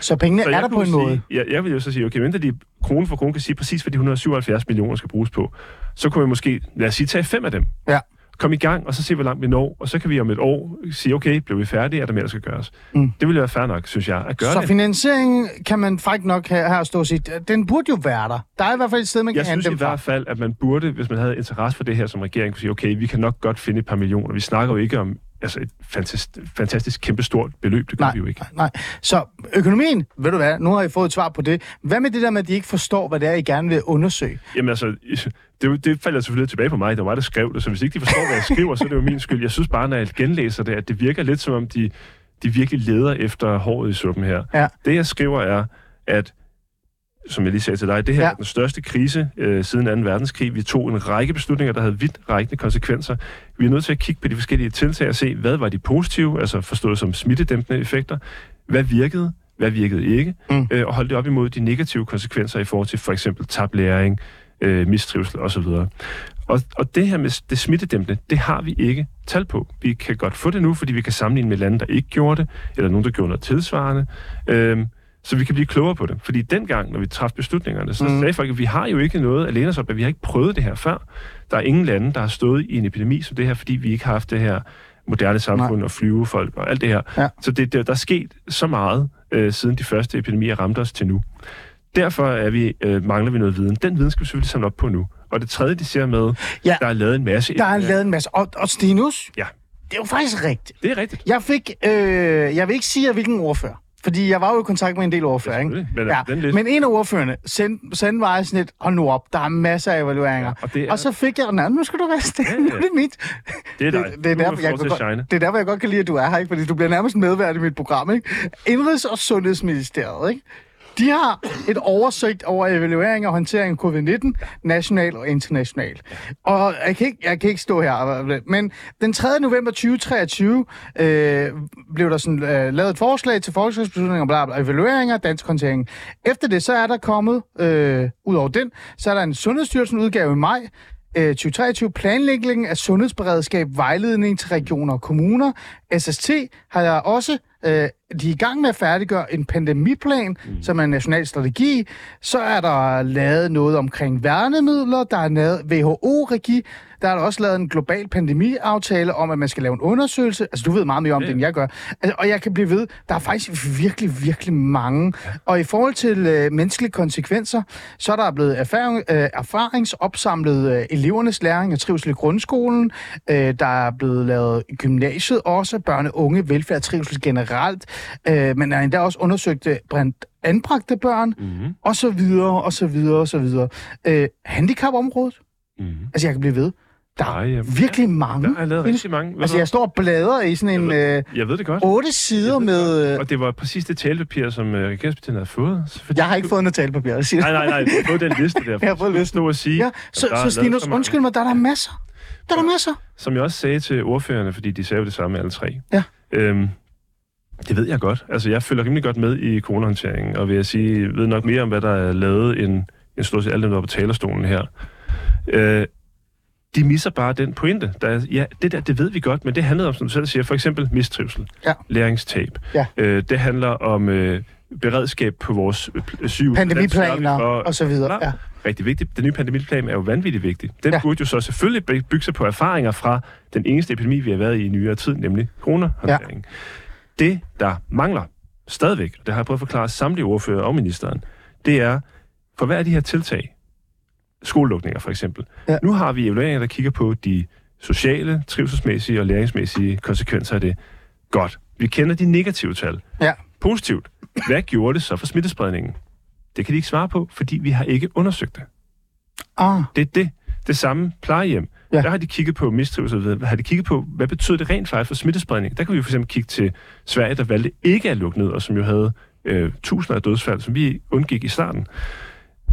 Så pengene Så er der på en måde. Sige, jeg, jeg vil jo så sige, okay, mindre de krone for krone kan sige præcis, hvad de 177 millioner skal bruges på, så kunne vi måske, lad os sige, tage fem af dem. Ja. Kom i gang, og så se, hvor langt vi når, og så kan vi om et år sige, okay, blev vi færdige, er der mere, der skal gøres. Mm. Det ville være fair nok, synes jeg, at gøre Så det. finansieringen kan man faktisk nok her, her stå og sige, den burde jo være der. Der er i hvert fald et sted, man kan Jeg synes hente i dem fra. hvert fald, at man burde, hvis man havde interesse for det her som regering, kunne sige, okay, vi kan nok godt finde et par millioner. Vi snakker jo ikke om altså et fantastisk, fantastisk kæmpestort beløb, det gør Nej, vi jo ikke. nej. Så økonomien, ved du hvad, nu har I fået et svar på det. Hvad med det der med, at de ikke forstår, hvad det er, I gerne vil undersøge? Jamen altså, det, det falder selvfølgelig tilbage på mig. Det var mig, der skrev det, så hvis ikke de forstår, hvad jeg skriver, så er det jo min skyld. Jeg synes bare, når jeg genlæser det, at det virker lidt som om, de, de virkelig leder efter håret i suppen her. Ja. Det, jeg skriver, er, at som jeg lige sagde til dig, det her Ja. er den største krise øh, siden 2. verdenskrig. Vi tog en række beslutninger, der havde vidt rækkende konsekvenser. Vi er nødt til at kigge på de forskellige tiltag og se, hvad var de positive, altså forstået som smittedæmpende effekter, hvad virkede, hvad virkede ikke, Mm. øh, og holde det op imod de negative konsekvenser i forhold til for eksempel tabt læring, øh, mistrivsel osv. Og, og det her med det smittedæmpende, det har vi ikke tal på. Vi kan godt få det nu, fordi vi kan sammenligne med lande, der ikke gjorde det, eller nogen, der gjorde noget tilsvarende. Øhm, så vi kan blive klogere på det. Fordi dengang, når vi træffede beslutningerne, så Mm. sagde folk, at vi har jo ikke noget at læne os op, at vi har ikke prøvet det her før. Der er ingen lande, der har stået i en epidemi som det her, fordi vi ikke har haft det her moderne samfund og flyvefolk og alt det her. Ja. Så det, det, der er sket så meget, øh, siden de første epidemier ramte os til nu. Derfor er vi, øh, mangler vi noget viden. Den viden skal vi selvfølgelig samle op på nu. Og det tredje, de ser med, Ja. der er lavet en masse... Der er lavet en masse. Og, og Stinus, Ja, det er jo faktisk rigtigt. det er rigtigt. Jeg fik, øh, jeg vil ikke sige, hvilken ordfører. Fordi jeg var jo i kontakt med en del ordfører, ikke? Men, Ja, den liste- men en af ordførerne sendte send mig sådan et, hold nu op, der er masser af evalueringer. Ja, og er- og så fik jeg, nej, nu skal du være stille, Ja, nu ja. er det mit. Det er dig. Det, det, er derfor, jeg godt, det er derfor, jeg godt kan lide, at du er her, ikke? Fordi du bliver nærmest medvært i mit program, ikke? Indrigs- og Sundhedsministeriet, ikke? De har et oversigt over evaluering og håndtering af covid-19, national og international. Og jeg kan, ikke, jeg kan ikke stå her, men den 3. november 2023 øh, blev der sådan, øh, lavet et forslag til folketingsbeslutninger, bla, bla, evalueringer, dansk håndtering. Efter det, så er der kommet, øh, ud over den, så er der en Sundhedsstyrelsen udgave i maj, øh, 2023 planlægning af sundhedsberedskab, vejledning til regioner og kommuner. SST har jeg også Øh, de er i gang med at færdiggøre en pandemiplan, mm. som er en national strategi. Så er der lavet noget omkring værnemidler, der er lavet WHO-regi, der er der også lavet en global pandemiaftale om, at man skal lave en undersøgelse. Altså, du ved meget mere om det, end jeg gør. Altså, og jeg kan blive ved, der er faktisk virkelig, virkelig mange. Og i forhold til øh, menneskelige konsekvenser, så er der blevet erfaring, øh, erfaringsopsamlet øh, elevernes læring og trivsel i grundskolen. Øh, der er blevet lavet gymnasiet også, børne, unge, velfærd trivsel generelt. Øh, men er endda også undersøgt øh, blandt anbragte børn, mm-hmm. og så videre, og så videre, og så videre. Øh, handicapområdet, Mm-hmm. altså jeg kan blive ved. Der er virkelig mange. Der er lavet rigtig mange. Ved Altså jeg står og bladrer i sådan en Jeg øh, Jeg ved det godt. otte sider med... Øh, Og det var præcis det talepapir, som øh, regeringspartierne havde fået. Så fordi- jeg har ikke fået noget talepapir, jeg siger det. Nej, nej, nej. Du har fået den liste der. Jeg har fået listen. Og sige, Ja, at så, så Stinus, undskyld mig, der er der masser. Der er der masser. Som jeg også sagde til ordførerne, fordi de sagde jo det samme alle tre. Ja. Øhm, det ved jeg godt. Altså, jeg følger rimelig godt med i coronahåndteringen, og vil jeg sige, ved nok mere om, hvad der er lavet, end, end stort set alle dem, der var på talerstolen her. Øh, de misser bare den pointe. Der er, ja, det der, det ved vi godt, men det handler om, som du selv siger, for eksempel mistrivsel, Ja. læringstab. Ja. Øh, det handler om øh, beredskab på vores øh, sygehus. Sørger vi Pandemiplaner for- og så videre. Ja. rigtig vigtigt. Den nye pandemiplan er jo vanvittigt vigtig. Den Ja. burde jo så selvfølgelig by- bygge sig på erfaringer fra den eneste epidemi, vi har været i i nyere tid, nemlig coronahåndteringen. Ja. Det, der mangler stadigvæk, og det har jeg prøvet at forklare samtlige ordfører og ministeren, det er, for hvad er de her tiltag? Skolelukninger for eksempel. Ja. Nu har vi evalueringer, der kigger på de sociale, trivselsmæssige og læringsmæssige konsekvenser af det. Godt. Vi kender de negative tal. Ja. Positivt. Hvad gjorde det så for smittespredningen? Det kan de ikke svare på, fordi vi har ikke undersøgt det. Ah, Det er det. Det samme plejehjem. Ja. Der har de kigget på mistrivsel. Har de kigget på, hvad betød det rent faktisk for smittespredning? Der kan vi for eksempel kigge til Sverige, der valgte ikke at lukke ned, og som jo havde øh, tusinder af dødsfald, som vi undgik i starten.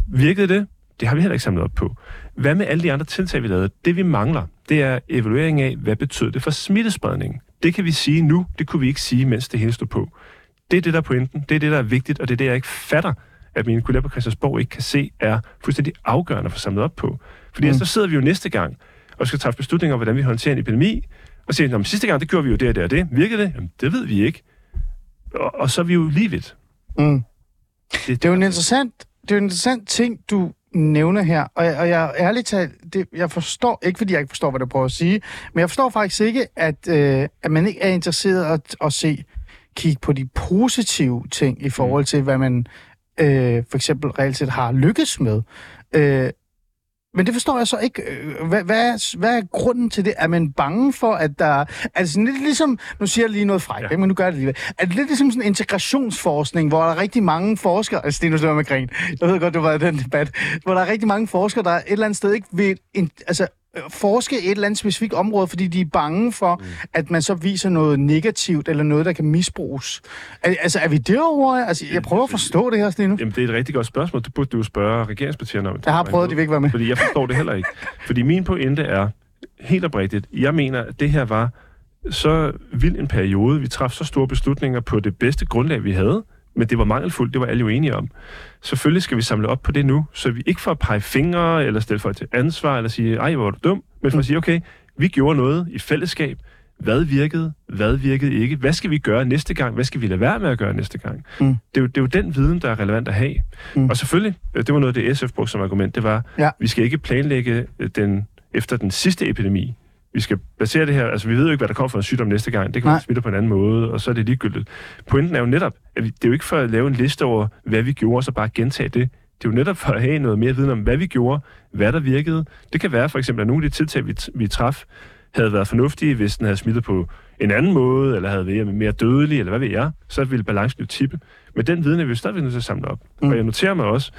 Virkede det? Det har vi heller ikke samlet op på. Hvad med alle de andre tiltag, vi lavede? Det vi mangler, det er evaluering af, hvad betød det for smittespredningen? Det kan vi sige nu, det kunne vi ikke sige, mens det hele stod på. Det er det, der er pointen. Det er det, der er vigtigt, og det er det, jeg ikke fatter, at mine kolleger på Christiansborg ikke kan se, er fuldstændig afgørende at få samlet op på. Fordi mm. så sidder vi jo næste gang og skal træffe beslutninger om, hvordan vi håndterer en epidemi, og siger, at sidste gang, det gjorde vi jo det og det og det. Virkede det? Jamen, det ved vi ikke. Og, og så er vi jo lige vidt. mm. Det, Det er jo en interessant, det er jo en interessant ting, du nævner her, og jeg, og jeg ærligt talt, det, jeg forstår, ikke fordi jeg ikke forstår, hvad du prøver at sige, men jeg forstår faktisk ikke, at, øh, at man ikke er interesseret at, at se, kigge på de positive ting i forhold til, hvad man øh, for eksempel reelt set har lykkes med. Øh, men det forstår jeg så ikke. Øh, Hvad, hvad, er, hvad er grunden til det? Er man bange for, at der... Er sådan lidt ligesom... Nu siger jeg lige noget frækt, Ja. men nu gør jeg det alligevel. Er det lidt ligesom sådan en integrationsforskning, hvor der er rigtig mange forskere... Altså, Sten, nu slår jeg ved godt, du var i den debat. Hvor der er rigtig mange forskere, der et eller andet sted ikke vil... Altså, forske i et eller andet specifikt område, fordi de er bange for, mm. at man så viser noget negativt, eller noget, der kan misbruges. Er, altså, er vi derovre? Altså, jeg prøver at forstå det her, Stine. Jamen, det er et rigtig godt spørgsmål. Det burde du jo spørge regeringspartierne om. Jeg har prøvet, de vil ikke være med. Fordi jeg forstår det heller ikke. Fordi min pointe er, helt oprigtigt, jeg mener, at det her var så vild en periode. Vi traf så store beslutninger på det bedste grundlag, vi havde. Men det var mangelfuldt, det var alle jo enige om. Selvfølgelig skal vi samle op på det nu, så vi ikke får at pege fingre, eller stille folk til ansvar, eller sige, ej, hvor er du dum, men for at sige, okay, vi gjorde noget i fællesskab. Hvad virkede? Hvad virkede ikke? Hvad skal vi gøre næste gang? Hvad skal vi lade være med at gøre næste gang? Mm. Det, er jo, det er jo den viden, der er relevant at have. Mm. Mm. Og selvfølgelig, øh, det var noget, det SF brugte som argument, det var, Ja. vi skal ikke planlægge øh, den efter den sidste epidemi. Vi skal basere det her, altså vi ved jo ikke, hvad der kommer for en sygdom næste gang. Det kan Nej. vi smitte på en anden måde, og så er det ligegyldigt. Pointen er jo netop, at vi, det er jo ikke for at lave en liste over, hvad vi gjorde, og så bare gentage det. Det er jo netop for at have noget mere viden om, hvad vi gjorde, hvad der virkede. Det kan være for eksempel, at nogle af de tiltag, vi, vi traf, havde været fornuftige, hvis den havde smittet på en anden måde, eller havde været mere dødelig, eller hvad ved jeg, så ville balancen jo tippe. Men den viden er vi jo stadigvæk nødt til at samle op. Mm. Og jeg noterer mig også,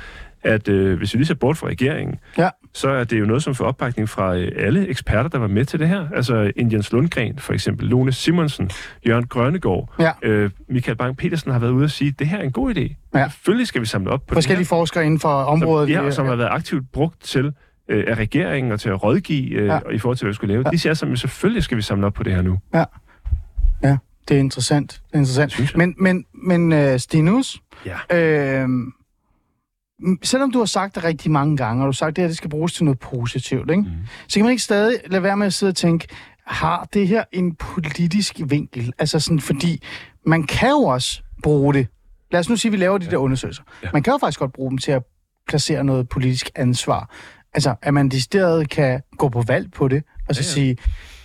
at øh, hvis vi lige ser bort fra regeringen, Ja. så er det jo noget, som får opbakning fra øh, alle eksperter, der var med til det her. Altså en Jens Lundgren, for eksempel, Lone Simonsen, Jørgen Grønnegård, Ja. øh, Michael Bang-Petersen har været ude og sige, at det her er en god idé. Ja. Selvfølgelig skal vi samle op på Forskellige det forskere inden for her, området. som, ja, som har været aktivt brugt til øh, af regeringen og til at rådgive øh, Ja. i forhold til, hvad vi skulle lave. Ja. De siger altså, at selvfølgelig skal vi samle op på det her nu. Ja, det er interessant. Det er interessant. Synes jeg. Men, men, men uh, Stinus, Ja. øh, selvom du har sagt det rigtig mange gange, og du har sagt, at det her det skal bruges til noget positivt, ikke? Mm. så kan man ikke stadig lade være med at sidde og tænke, har det her en politisk vinkel? Altså sådan, fordi man kan jo også bruge det. Lad os nu sige, at vi laver de der undersøgelser. Ja. Man kan jo faktisk godt bruge dem til at placere noget politisk ansvar. Altså, at man decideret kan gå på valg på det, og så Ja, ja, ja. sige,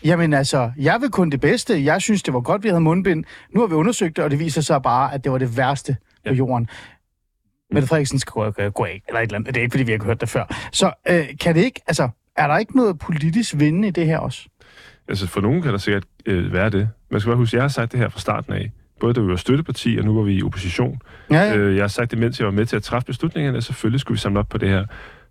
jamen altså, jeg vil kun det bedste. Jeg synes, det var godt, vi havde mundbind. Nu har vi undersøgt det, og det viser sig bare, at det var det værste ja. på jorden. Mette Frederiksen skal gå, gå, af, eller et eller andet. Det er ikke, fordi vi har hørt det før. Så øh, kan det ikke, altså, er der ikke noget politisk vinde i det her også? Altså for nogen kan der sikkert øh, være det. Man skal bare huske, jeg har sagt det her fra starten af. Både da vi var støtteparti, og nu var vi i opposition. Ja, ja. Øh, jeg har sagt det, mens jeg var med til at træffe beslutningerne, at selvfølgelig skulle vi samle op på det her.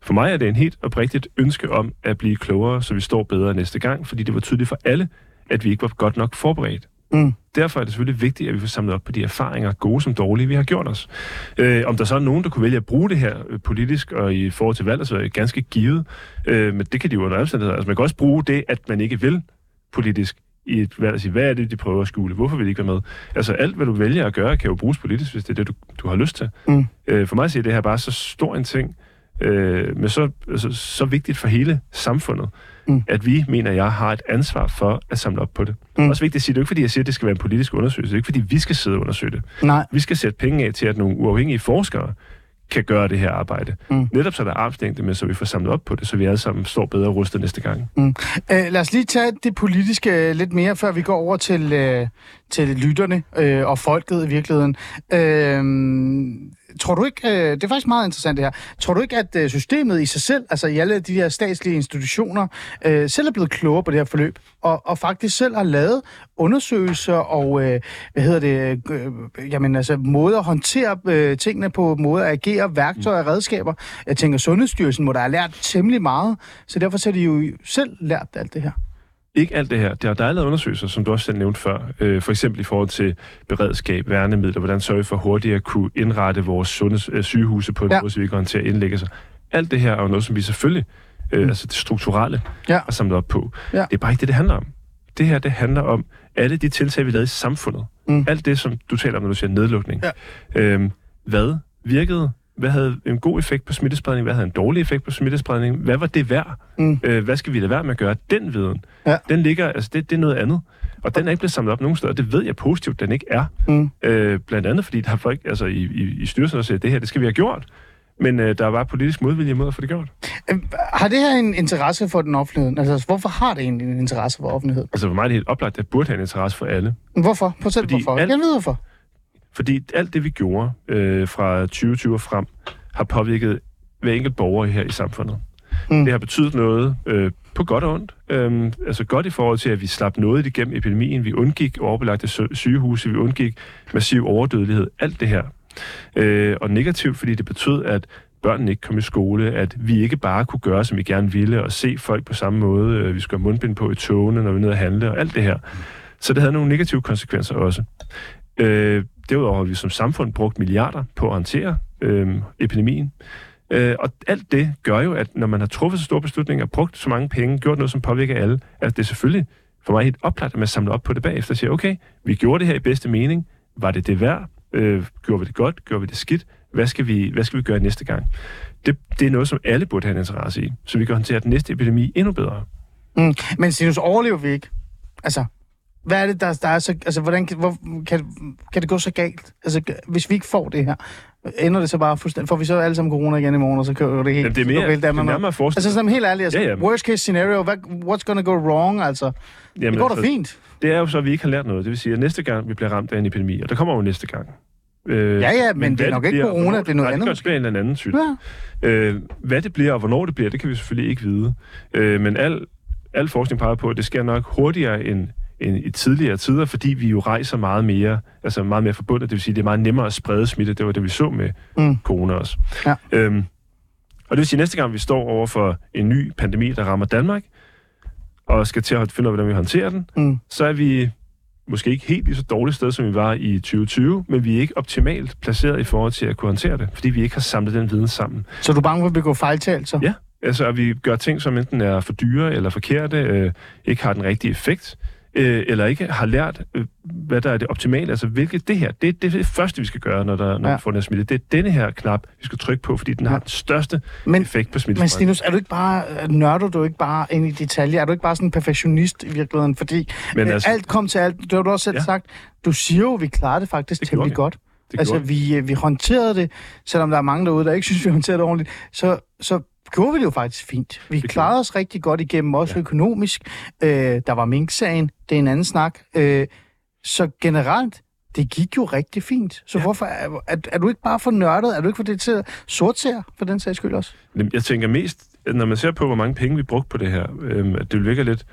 For mig er det en helt oprigtigt ønske om at blive klogere, så vi står bedre næste gang, fordi det var tydeligt for alle, at vi ikke var godt nok forberedt. Mm. Derfor er det selvfølgelig vigtigt, at vi får samlet op på de erfaringer, gode som dårlige, vi har gjort os. Øh, om der så er nogen, der kunne vælge at bruge det her øh, politisk og i forhold til valg, så er det ganske givet. Øh, men det kan de jo under omstændigheder. Altså man kan også bruge det, at man ikke vil politisk i et valg og sige, hvad er det, de prøver at skjule? Hvorfor vil de ikke være med? Altså alt, hvad du vælger at gøre, kan jo bruges politisk, hvis det er det, du, du har lyst til. Mm. Øh, for mig siger det her bare så stor en ting, øh, men så, altså, så vigtigt for hele samfundet, Mm. mm. at vi, mener jeg, har et ansvar for at samle op på det. Mm. Mm. Også vigtigt at sige, det er ikke fordi, jeg siger, at det skal være en politisk undersøgelse. Det er ikke fordi, vi skal sidde og undersøge det. Nej. Vi skal sætte penge af til, at nogle uafhængige forskere kan gøre det her arbejde. Mm. Mm. Netop så der er armslængde med, så vi får samlet op på det, så vi alle sammen står bedre rustet næste gang. Øh, lad os lige tage det politiske lidt mere, før vi går over til, øh, til lytterne øh, og folket i virkeligheden. Øh, tror du ikke, øh, det er faktisk meget interessant det her, tror du ikke, at øh, systemet i sig selv, altså i alle de her statslige institutioner, øh, selv er blevet klogere på det her forløb, og, og faktisk selv har lavet undersøgelser og, øh, hvad hedder det, øh, jamen altså måder at håndtere øh, tingene på, måder at agere, værktøjer og redskaber. Jeg tænker, Sundhedsstyrelsen må da have lært temmelig meget, så derfor har de jo selv lært alt det her. Ikke alt det her. Der, der er lavet undersøgelser, som du også selv nævnte før. Øh, for eksempel i forhold til beredskab, værnemidler, hvordan sørger vi for hurtigt at kunne indrette vores sundheds, øh, sygehuse på en Ja. måde, så vi kan håndtere indlæggelser. Alt det her er jo noget, som vi selvfølgelig, øh, Mm. altså det strukturelle, Ja. har samlet op på. Ja. Det er bare ikke det, det handler om. Det her, det handler om alle de tiltag, vi lavede i samfundet. Mm. Alt det, som du taler om, når du siger nedlukning. Ja. Øhm, hvad virkede? Hvad havde en god effekt på smittespredning? Hvad havde en dårlig effekt på smittespredning? Hvad var det værd? Mm. Øh, hvad skal vi lade være med at gøre? Den viden, Ja. den ligger, altså det, det er noget andet. Og den er ikke blevet samlet op nogen steder. Det ved jeg positivt, den ikke er. Mm. Øh, blandt andet, fordi der er folk altså, i, i, i styrelsen, der siger, det her, det skal vi have gjort. Men øh, der var politisk modvilje mod at få det gjort. Øh, Har det her en interesse for den offentlighed? Altså, hvorfor har det egentlig en interesse for offentlighed? Altså for mig er det helt oplagt, at det burde have en interesse for alle. Hvorfor? Prøv selv Fordi hvorfor. alt- Jeg ved hvorfor. Fordi alt det, vi gjorde øh, fra 2020 og frem, har påvirket hver enkelt borger her i samfundet. Mm. Det har betydet noget øh, på godt og ondt. Øhm, altså godt i forhold til, at vi slap noget igennem epidemien. Vi undgik overbelagte sygehuse, vi undgik massiv overdødelighed. Alt det her. Øh, og negativt, fordi det betød, at børnene ikke kom i skole, at vi ikke bare kunne gøre, som vi gerne ville, og se folk på samme måde. Øh, Vi skulle have mundbind på i togene, når vi er nede at handle, og alt det her. Så det havde nogle negative konsekvenser også. Øh, derudover har vi som samfund brugt milliarder på at håndtere øh, epidemien. Øh, og alt det gør jo, at når man har truffet så store beslutninger, brugt så mange penge, gjort noget, som påvirker alle, at det er selvfølgelig for mig helt oplagt, at man samler op på det bagefter og siger, okay, vi gjorde det her i bedste mening. Var det det værd? Øh, gjorde vi det godt? Gjorde vi det skidt? Hvad skal vi, hvad skal vi gøre næste gang? Det, det er noget, som alle burde have en interesse i, så vi kan håndtere den næste epidemi endnu bedre. Mm. Men Sinus, overlever vi ikke? Altså, hvad er det, der, der er så... Altså, hvordan hvor, kan, kan det gå så galt? Altså, hvis vi ikke får det her, ender det så bare fuldstændig... Får vi så alle sammen corona igen i morgen, og så kører det helt... Jamen, det er mere, det er nærmere. Altså, sådan helt ærligt, altså, Ja, ja. worst case scenario, hvad, what's gonna go wrong, altså? Jamen, det går da altså, fint. Det er jo så, at vi ikke har lært noget. Det vil sige, at næste gang vi bliver ramt af en epidemi, og der kommer jo næste gang. Øh, Ja, ja, men det er nok ikke bliver, corona, det er noget nej, andet Det kan være en eller anden type. Ja. Øh, hvad det bliver, og hvornår det bliver, det kan vi selvfølgelig ikke vide. Øh, men al, al forskning peger på, at det sker nok hurtigere end, end i tidligere tider, fordi vi jo rejser meget mere, altså meget mere forbundet. Det vil sige, det er meget nemmere at sprede smitte. Det var det, vi så med Mm. corona også. Ja. Øhm, og det vil sige, at næste gang vi står over for en ny pandemi, der rammer Danmark, og skal til at finde ud af, hvordan vi håndterer den, Mm. så er vi måske ikke helt lige så dårligt sted, som vi var i 2020, men vi er ikke optimalt placeret i forhold til at kunne håndtere det, fordi vi ikke har samlet den viden sammen. Så du er bange for at begå fejltagelser? Ja, altså at vi gør ting, som enten er for dyre eller forkerte, øh, ikke har den rigtige effekt, øh, eller ikke har lært, øh, hvad der er det optimale. Altså, hvilket det her, det, det er det første, vi skal gøre, når, der, når Ja. ja. vi får den smitte. Det er denne her knap, vi skal trykke på, fordi den har den største Men- men, effekt på Men smittespredning. Stinus, er du ikke bare, nørder du ikke bare ind i detaljer? Er du ikke bare sådan en perfektionist i virkeligheden? Fordi Men Men altså, alt kom til alt. Det har du også selv ja. Ja. sagt. Du siger jo, vi klarede det faktisk Det temmelig godt. Det altså, vi, øh, vi håndterede det, selvom der er mange derude, der ikke synes, vi håndterede det ordentligt. Så, så gjorde vi det jo faktisk fint. Vi Det klarede os rigtig godt igennem, også ja. Økonomisk. Øh, der var Mink-sagen, det er en anden snak. Øh, så generelt, det gik jo rigtig fint. Så ja. Hvorfor er, er, er du ikke bare for nørdet? Er du ikke for det til sortser, for den sags skyld også? Jeg tænker mest, når man ser på, hvor mange penge vi brugte på det her, at det virker lidt...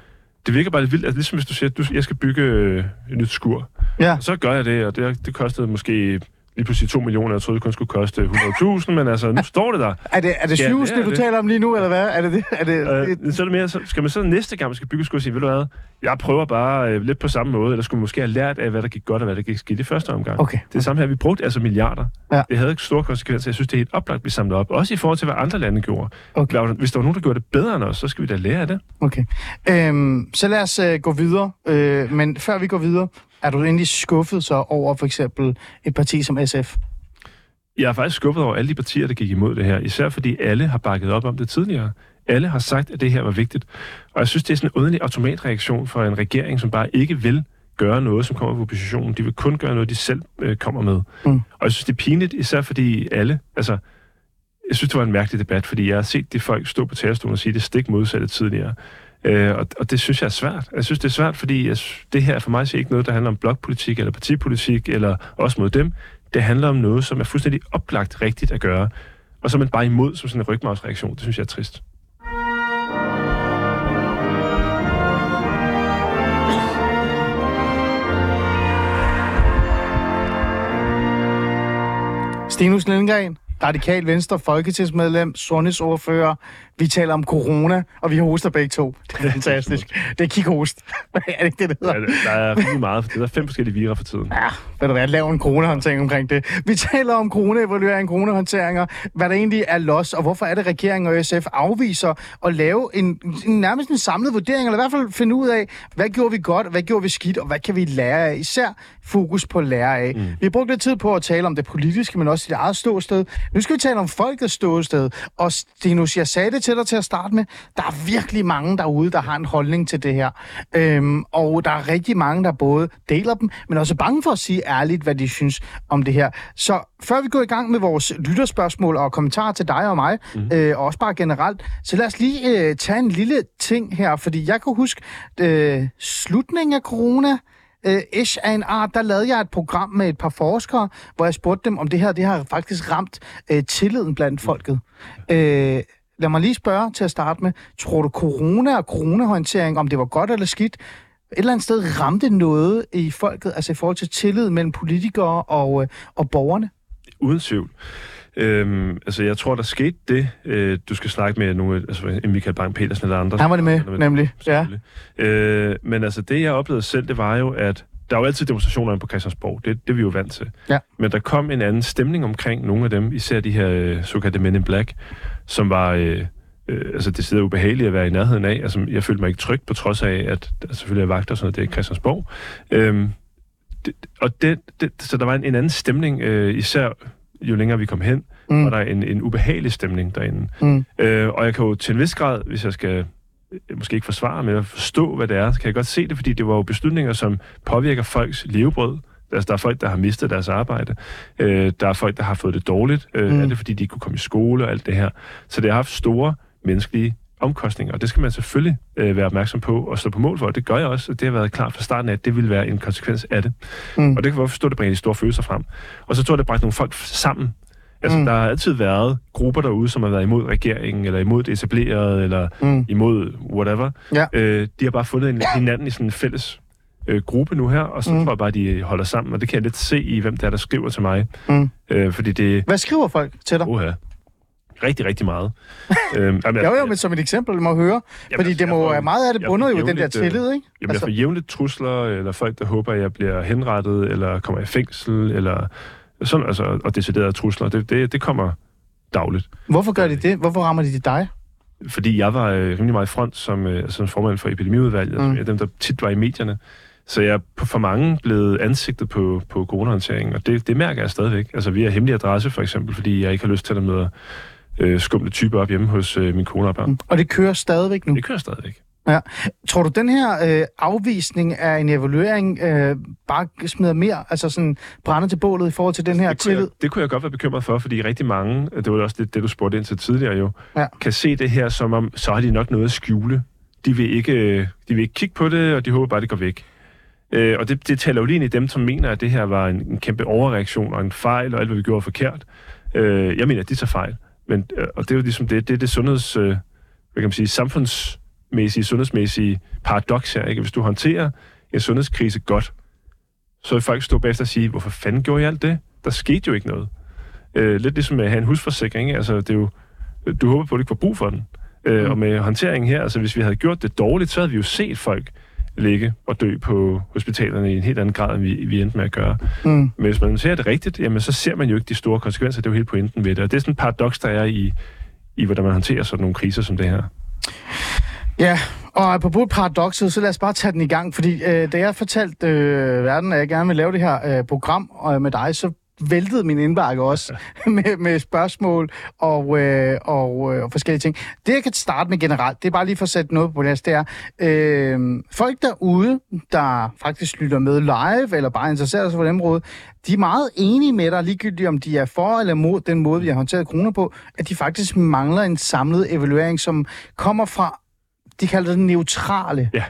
Det virker bare lidt vildt, altså ligesom hvis du siger, at du, jeg skal bygge øh, et nyt skur. Ja. Og så gør jeg det, og det, det kostede måske lige pludselig 2 millioner. Jeg troede, det kun skulle koste 100.000, men altså, nu står det der. Er det, er det Ja, sygehusene, det er du det. taler om lige nu, eller hvad? Er det det? Er det, det Øh, så er det mere, så skal man så næste gang, man skal bygge, skulle sige, ved du hvad, jeg prøver bare øh, lidt på samme måde, eller skulle måske have lært af, hvad der gik godt og hvad der gik skidt i første omgang. Okay. Det er samme her, vi brugte altså milliarder. Ja. Det havde ikke store konsekvenser. Jeg synes, det er helt oplagt, vi samler op. Også i forhold til, hvad andre lande gjorde. Okay. Hvis der var nogen, der gjorde det bedre end os, så skal vi da lære af det. Okay. Øhm, så lad os øh, gå videre. Øh, men før vi går videre, er du egentlig skuffet så over for eksempel et parti som SF? Jeg er faktisk skuffet over alle de partier, der gik imod det her. Især fordi alle har bakket op om det tidligere. Alle har sagt, at det her var vigtigt. Og jeg synes, det er sådan en underlig automatreaktion for en regering, som bare ikke vil gøre noget, som kommer fra oppositionen. De vil kun gøre noget, de selv øh, kommer med. Mm. Og jeg synes, det er pinligt, især fordi alle... Altså, jeg synes, det var en mærkelig debat, fordi jeg har set de folk stå på talerstolen og sige det stik modsatte tidligere. Øh, og, og det synes jeg er svært. Jeg synes, det er svært, fordi jeg, det her for mig er ikke noget, der handler om blokpolitik eller partipolitik, eller også mod dem. Det handler om noget, som er fuldstændig oplagt rigtigt at gøre, og som man bare imod som sådan en rygmavsreaktion. Det synes jeg er trist. Stinus Lindgren, radikal venstre, folketingsmedlem, sundhedsordfører. Vi taler om corona, og vi hoster begge to. Det er fantastisk. det er kikhost. er det ikke det, det hedder? Ja, der er rigtig meget, for det er fem forskellige virer for tiden. Ja, ved du hvad, lav en coronahåndtering omkring det. Vi taler om corona-evaluering, coronahåndteringer, hvad der egentlig er los, og hvorfor er det, regeringen og SF afviser at lave en, en nærmest en samlet vurdering, eller i hvert fald finde ud af, hvad gjorde vi godt, hvad gjorde vi skidt, og hvad kan vi lære af, især fokus på at lære af. Mm. Vi har brugt lidt tid på at tale om det politiske, men også dit eget ståsted. Nu skal vi tale om folkets ståsted, og Stinus, jeg sagde det til dig til at starte med, der er virkelig mange derude, der har en holdning til det her. Øhm, og der er rigtig mange, der både deler dem, men også er bange for at sige ærligt, hvad de synes om det her. Så før vi går i gang med vores lytterspørgsmål og kommentarer til dig og mig, mm. øh, og også bare generelt, så lad os lige øh, tage en lille ting her, fordi jeg kan huske øh, slutningen af corona, øh, ish af en art, der lavede jeg et program med et par forskere, hvor jeg spurgte dem, om det her det har faktisk ramt øh, tilliden blandt folket. Øh, lad mig lige spørge til at starte med. Tror du corona og coronahåndtering, om det var godt eller skidt, et eller andet sted ramte noget i folket, altså i forhold til tillid mellem politikere og, øh, og borgerne? Uden tvivl. Øhm, altså, jeg tror, der skete det. Øh, du skal snakke med nogle, altså Michael Bang-Petersen eller andre. Han var det med, Eller nemlig. Ja. Øh, men altså, det jeg oplevede selv, det var jo, at der er jo altid demonstrationer på Christiansborg. Det, det er vi jo vant til. Ja. Men der kom en anden stemning omkring nogle af dem, især de her øh, såkaldte Men in Black, som var... Øh, øh, altså det sidder ubehageligt at være i nærheden af. Altså, jeg følte mig ikke tryg, på trods af, at der selvfølgelig er vagter og sådan noget, det er Christiansborg. Øhm, det, og det, det, så der var en, en anden stemning, øh, især jo længere vi kom hen, Mm. og der er en, en ubehagelig stemning derinde. Mm. Øh, og jeg kan jo til en vis grad, hvis jeg skal måske ikke forsvare, men at forstå, hvad det er, så kan jeg godt se det, fordi det var jo beslutninger, som påvirker folks levebrød. Altså, der er folk, der har mistet deres arbejde. Øh, der er folk, der har fået det dårligt. Øh, Mm. Er det, fordi de ikke kunne komme i skole og alt det her? Så det har haft store menneskelige omkostninger, og det skal man selvfølgelig øh, være opmærksom på og stå på mål for. Og det gør jeg også, og det har været klart fra starten af, at det vil være en konsekvens af det. Mm. Og det kan jeg forstå, at det bringer de store følelser frem. Og så tror jeg, det bragte nogle folk sammen. Altså, Mm. der har altid været grupper derude, som har været imod regeringen, eller imod det etablerede, eller Mm. imod whatever. Ja. Øh, de har bare fundet en, hinanden i sådan en fælles øh, gruppe nu her, og så Mm. tror jeg bare, de holder sammen, og det kan jeg lidt se i, hvem der er, der skriver til mig. Mm. Øh, fordi det Hvad skriver folk til dig? Oha. Rigtig, rigtig meget. øhm, jamen, Jo, jo, men som et eksempel, må høre. Fordi altså, det må får- meget af det bunder får jo i den der øh, tillid, ikke? Jamen, altså, jeg får jævnligt trusler, eller folk, der håber, at jeg bliver henrettet, eller kommer i fængsel, eller sådan, altså, og deciderede trusler. Det, det, det kommer dagligt. Hvorfor gør de det? Hvorfor rammer de dig? fordi jeg var øh, rimelig meget i front som, øh, som formand for epidemiudvalget, mm. altså, dem, der tit var i medierne. Så jeg er for mange blevet ansigtet på, på coronahåndteringen, og det, det mærker jeg stadigvæk. Altså, vi har hemmelig adresse, for eksempel, fordi jeg ikke har lyst til at møde øh, skumle typer op hjemme hos øh, min kone og børn. Mm. Og det kører stadigvæk nu. Det kører stadigvæk. Ja. Tror du, den her øh, afvisning af en evaluering øh, bare smider mere, altså sådan brænder til bålet i forhold til den her Det kunne, tillid? jeg, det kunne jeg godt være bekymret for, fordi rigtig mange, det var også det, det du spurgte ind til tidligere jo, Ja. kan se det her som om, så har de nok noget at skjule. De vil ikke, øh, de vil ikke kigge på det, og de håber bare, det går væk. Øh, og det, det taler jo lige ind i dem, som mener, at det her var en, en kæmpe overreaktion og en fejl, og alt, hvad vi gjorde forkert. Øh, jeg mener, at de tager fejl. Men, øh, og det er jo ligesom det, det, er det sundheds, øh, hvad kan man sige, samfundsmæssige, sundhedsmæssige paradoks her. Ikke? Hvis du håndterer en sundhedskrise godt, så vil folk stå bagefter og sige, hvorfor fanden gjorde I alt det? Der skete jo ikke noget. Øh, lidt ligesom at have en husforsikring. Ikke? Altså, det er jo, du håber på, at du ikke får brug for den. Øh, Og med håndteringen her, altså hvis vi havde gjort det dårligt, så havde vi jo set folk ligge og dø på hospitalerne i en helt anden grad, end vi, vi endte med at gøre. Mm. Men hvis man ser det rigtigt, jamen så ser man jo ikke de store konsekvenser. Det er jo helt pointen ved det. Og det er sådan en paradoks, der er i, i hvordan man håndterer sådan nogle kriser som det her. Ja, og apropos paradokset, så lad os bare tage den i gang, fordi øh, da jeg fortalte øh, verden, at jeg gerne vil lave det her øh, program øh, med dig, så væltede min indbakke også med, med spørgsmål og, øh, og, øh, og forskellige ting. Det, jeg kan starte med generelt, det er bare lige for at sætte noget på plads, det er, øh, folk derude, der faktisk lytter med live, eller bare interesserer sig for det område, de er meget enige med dig, ligegyldigt om de er for eller mod den måde, vi har håndteret kroner på, at de faktisk mangler en samlet evaluering, som kommer fra de kalder det neutrale. Ja.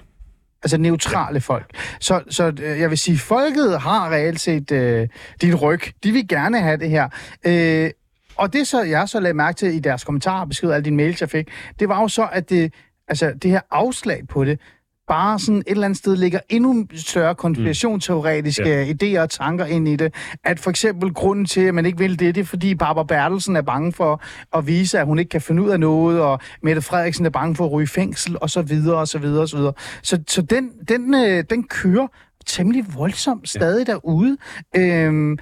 Altså neutrale ja. folk. Så, så øh, jeg vil sige, folket har reelt set øh, dit ryg. De vil gerne have det her. Øh, og det, så jeg så lagde mærke til i deres kommentarer, beskriver alle de mails, jeg fik, det var jo så, at det, altså, det her afslag på det, bare sådan et eller andet sted ligger endnu større konspirationsteoretiske Mm. ja. idéer og tanker ind i det. At for eksempel grunden til, at man ikke vil det, det er fordi Barbara Bertelsen er bange for at vise, at hun ikke kan finde ud af noget, og Mette Frederiksen er bange for at ryge i fængsel, og så videre, og så videre, og så videre. Så, så den, den, øh, den kører temmelig voldsomt stadig ja. derude. Øhm,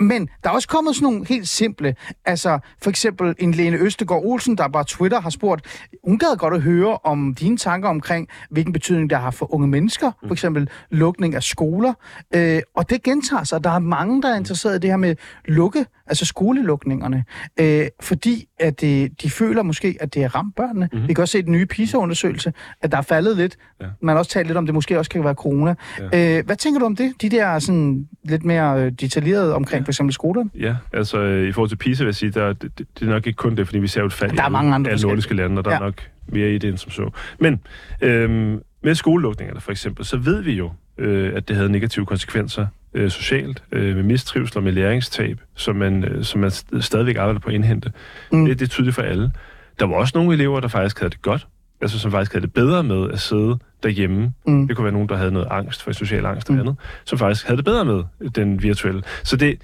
men der er også kommet sådan nogle helt simple, altså for eksempel en Lene Østegård Olsen, der bare Twitter har spurgt, hun gad godt at høre om dine tanker omkring, hvilken betydning der har for unge mennesker, for eksempel lukning af skoler, øh, og det gentager sig. Der er mange, der er interesseret i det her med lukke, altså skolelukningerne, øh, fordi at det, de føler måske, at det er ramt børnene. Mm-hmm. Vi kan også se den nye PISA-undersøgelse, at der er faldet lidt. Ja. Man har også talt lidt om, det måske også kan være corona. Ja. Øh, hvad tænker du om det? De der sådan lidt mere øh, detaljerede omkring for eksempel skolerne? Ja, altså øh, i forhold til PISA vil jeg sige, der, det, det er nok ikke kun det, fordi vi ser jo et fald Der er mange andre forskellige. nordiske lande, og der ja. Ja. er nok mere i det end som så. Men øhm, med skolelukningerne for eksempel, så ved vi jo, øh, at det havde negative konsekvenser øh, socialt, øh, med mistrivsel og med læringstab, som man, øh, som man st- stadigvæk arbejder på at indhente. Mm. Det, det er tydeligt for alle. Der var også nogle elever, der faktisk havde det godt, altså som faktisk havde det bedre med at sidde derhjemme. Mm. Det kunne være nogen, der havde noget angst for social angst og Mm. andet, som faktisk havde det bedre med den virtuelle. Så det,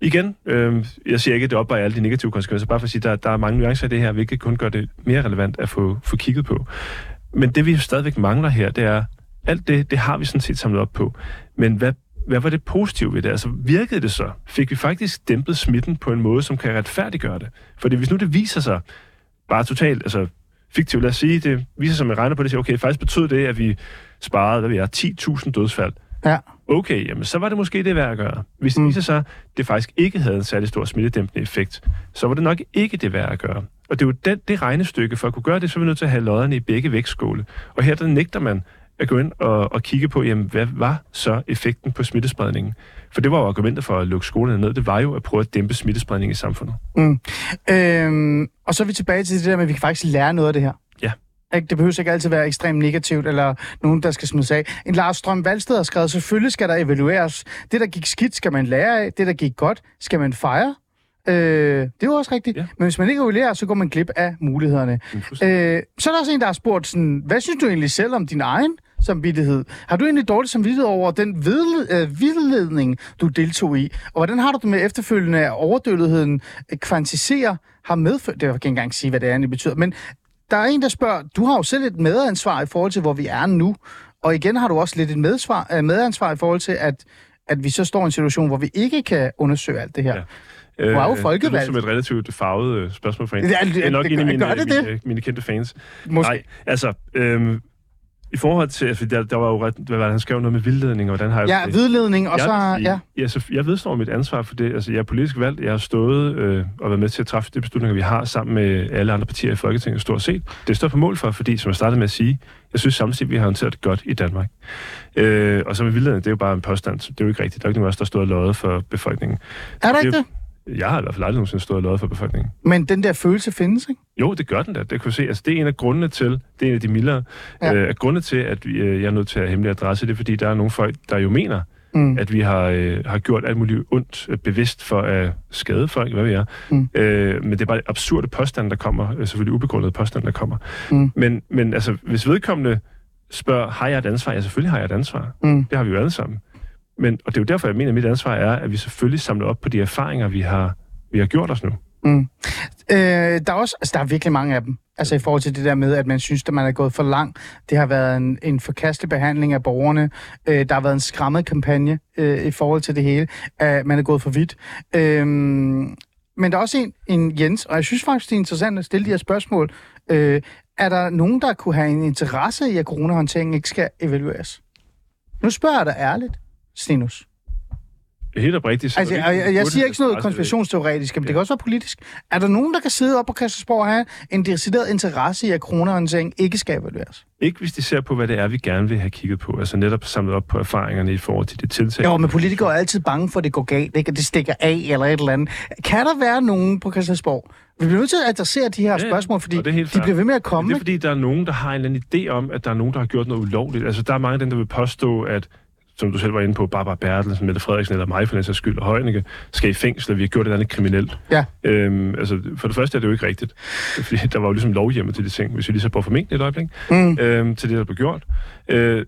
igen, øh, jeg siger ikke, at det opvejer alle de negative konsekvenser, bare for at sige, at der, der er mange nuancer i det her, hvilket kun gør det mere relevant at få, få kigget på. Men det, vi stadigvæk mangler her, det er, alt det, det har vi sådan set samlet op på. Men hvad, hvad var det positive ved det? Altså, virkede det så? Fik vi faktisk dæmpet smitten på en måde, som kan retfærdiggøre det? Fordi hvis nu det viser sig, bare totalt, altså fiktivt, lad os sige, det viser sig, at man regner på det, siger, okay, faktisk betød det, at vi sparede, hvad vi er, 10.000 dødsfald. Ja. Okay, jamen så var det måske det værd at gøre. Hvis det Mm. viser sig, at det faktisk ikke havde en særlig stor smittedæmpende effekt, så var det nok ikke det værd at gøre. Og det er jo den, det regnestykke. For at kunne gøre det, så er vi nødt til at have lodderne i begge vægtskåle. Og her der nægter man at gå ind og, og kigge på, jamen, hvad var så effekten på smittespredningen? For det var jo argumentet for at lukke skolerne ned. Det var jo at prøve at dæmpe smittespredningen i samfundet. Mm. Øhm, og så er vi tilbage til det der med, at vi kan faktisk lære noget af det her. Ja. Det behøver ikke altid være ekstremt negativt, eller nogen, der skal smides af. En Lars Strøm Valsted har skrevet, selvfølgelig skal der evalueres. Det, der gik skidt, skal man lære af. Det, der gik godt, skal man fejre. Øh, det er jo også rigtigt. Ja. Men hvis man ikke evaluerer, så går man glip af mulighederne. Øh, så er der også en, der har spurgt, sådan, hvad synes du egentlig selv om din egen samvittighed? Har du egentlig dårlig samvittighed over den vedled, øh, vildledning, du deltog i? Og hvordan har du det med efterfølgende, at overdødeligheden øh, kvantiserer har medført? Det kan jeg ikke engang sige, hvad det egentlig betyder. Men der er en, der spørger, du har jo selv et medansvar i forhold til, hvor vi er nu. Og igen har du også lidt et medsvar, øh, medansvar i forhold til, at, at vi så står i en situation, hvor vi ikke kan undersøge alt det her. Ja. Øh, Wow, Det folkevalgt. er som et relativt farvet øh, spørgsmål for en. Ja, det- det er nok det en af mine, det mine, det? mine, kendte fans. Måske. Nej, altså... Øhm, i forhold til, altså, der, der var jo ret, hvad var det, han skrev noget med vildledning, og hvordan har jeg Ja, det? hvidledning, og jeg, så... Ja. ja, så jeg vedstår mit ansvar for det. Altså, jeg er politisk valgt. Jeg har stået øh, og været med til at træffe de beslutninger, vi har sammen med alle andre partier i Folketinget, stort set. Det står på mål for, fordi, som jeg startede med at sige, jeg synes samtidig, vi har håndteret det godt i Danmark. Øh, og så med vildledning, det er jo bare en påstand. Det er jo ikke rigtigt. Der er ikke nogen af os, der står og løjet for befolkningen. Er der ikke det- det? Jeg har i hvert fald aldrig nogensinde stået og løjet for befolkningen. Men den der følelse findes, ikke? Jo, det gør den da. Det kan vi se. Altså, det er en af grundene til, det er en af de mildere, Ja. øh, grunde til, at vi, øh, jeg er nødt til at have hemmelig adresse. Det er, fordi der er nogle folk, der jo mener, Mm. at vi har, øh, har gjort alt muligt ondt øh, bevidst for at skade folk, hvad vi er. Mm. Øh, men det er bare absurde påstande, der kommer. Øh, selvfølgelig ubegrundede påstande, der kommer. Mm. Men, men altså, hvis vedkommende spørger, har jeg et ansvar? Ja, selvfølgelig har jeg et ansvar. Mm. Det har vi jo alle sammen. Men, og det er jo derfor, jeg mener, at mit ansvar er, at vi selvfølgelig samler op på de erfaringer, vi har, vi har gjort os nu. Mm. Øh, der er også, altså, der er virkelig mange af dem. Altså i forhold til det der med, at man synes, at man er gået for langt. Det har været en, en forkastelig behandling af borgerne. Øh, der har været en skræmmet kampagne øh, i forhold til det hele. Øh, man er gået for vidt. Øh, men der er også en, en Jens, og jeg synes faktisk, det er interessant at stille de her spørgsmål. Øh, er der nogen, der kunne have en interesse i, at coronahåndteringen ikke skal evalueres? Nu spørger jeg dig ærligt, Stinus. Helt oprigtigt. så Altså, det jeg, jeg, jeg siger ikke sådan noget det. konspirationsteoretisk, men det Ja. kan også være politisk. Er der nogen, der kan sidde op på Christiansborg og have en decideret interesse i, at coronahåndtering ikke skal evalueres? Ikke hvis de ser på, hvad det er, vi gerne vil have kigget på. Altså netop samlet op på erfaringerne i forhold til det tiltag. Jo, men politikere er altid bange for, at det går galt, ikke? at det stikker af eller et eller andet. Kan der være nogen på Christiansborg? Vi bliver nødt til at adressere de her Ja, spørgsmål, fordi det er de bliver ved med at Men komme. det er fordi, der er nogen, der har en eller anden idé om, at der er nogen, der har gjort noget ulovligt. Altså, der er mange af dem, der vil påstå, at som du selv var inde på, Barbara Bertelsen, Mette Frederiksen eller mig for den sags skyld, og Højnække, skal i fængsel, og vi har gjort et andet kriminelt. Ja. Øhm, altså, for det første er det jo ikke rigtigt. Fordi der var jo ligesom lovhjemmel til de ting, hvis vi lige så på formentlig et øjeblik, Mm. øhm, til det, der blev gjort. Øh,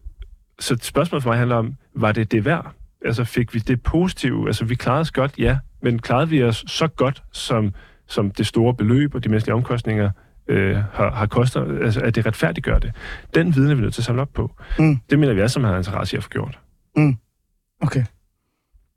så spørgsmålet for mig handler om, var det det værd? Altså, fik vi det positive? Altså, vi klarede os godt, ja, men klarede vi os så godt, som, som det store beløb og de menneskelige omkostninger øh, har, har kostet, altså, at det retfærdiggør det. Den viden er vi nødt til at samle op på. Mm. Det mener vi alle sammen har interesse i at få gjort. Mm. Okay.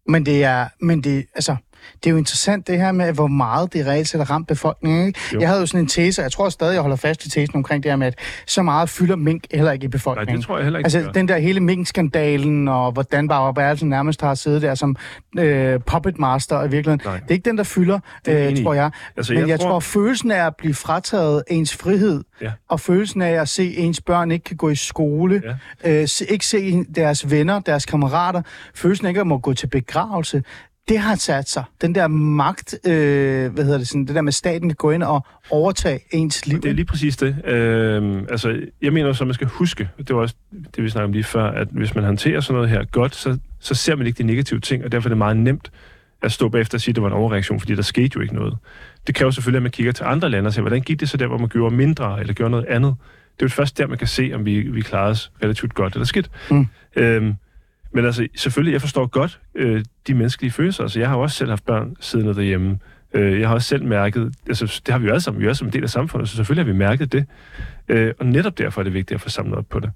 Men det er, men det, altså, det er jo interessant det her med, hvor meget det reelt set har ramt befolkningen. Ikke? Jo. Jeg havde jo sådan en tese, og jeg tror stadig, jeg holder fast i tesen omkring det her med, at så meget fylder mink heller ikke i Nej, befolkningen. det tror jeg heller ikke. Altså den der hele mink-skandalen, og hvordan Barbara Bertelsen nærmest har siddet der som øh, puppet master i virkeligheden. Nej. Det er ikke den, der fylder, er øh, tror jeg. Altså, Men jeg, jeg tror, tror- følelsen af at blive frataget ens frihed, Ja. og følelsen af at se ens børn ikke kan gå i skole, Ja. øh, ikke se deres venner, deres kammerater, følelsen af ikke at må gå til begravelse, det har sat sig. Den der magt, øh, hvad hedder det sådan, det der med, at staten kan gå ind og overtage ens liv. Det er lige præcis det. Øhm, altså, jeg mener så, at man skal huske, det var også det, vi snakkede om lige før, at hvis man håndterer sådan noget her godt, så, så ser man ikke de negative ting, og derfor er det meget nemt at stå bagefter og sige, at det var en overreaktion, fordi der skete jo ikke noget. Det kræver selvfølgelig, at man kigger til andre lande og siger, hvordan gik det så der, hvor man gjorde mindre, eller gjorde noget andet. Det er jo først der, man kan se, om vi, vi klarer os relativt godt eller skidt. Mm. Øhm, men altså, selvfølgelig, jeg forstår godt øh, de menneskelige følelser. Altså, jeg har jo også selv haft børn siddende derhjemme. Øh, jeg har også selv mærket, altså, det har vi jo alle sammen, vi er sammen en del af samfundet, så selvfølgelig har vi mærket det. Øh, og netop derfor er det vigtigt at få samlet op på det.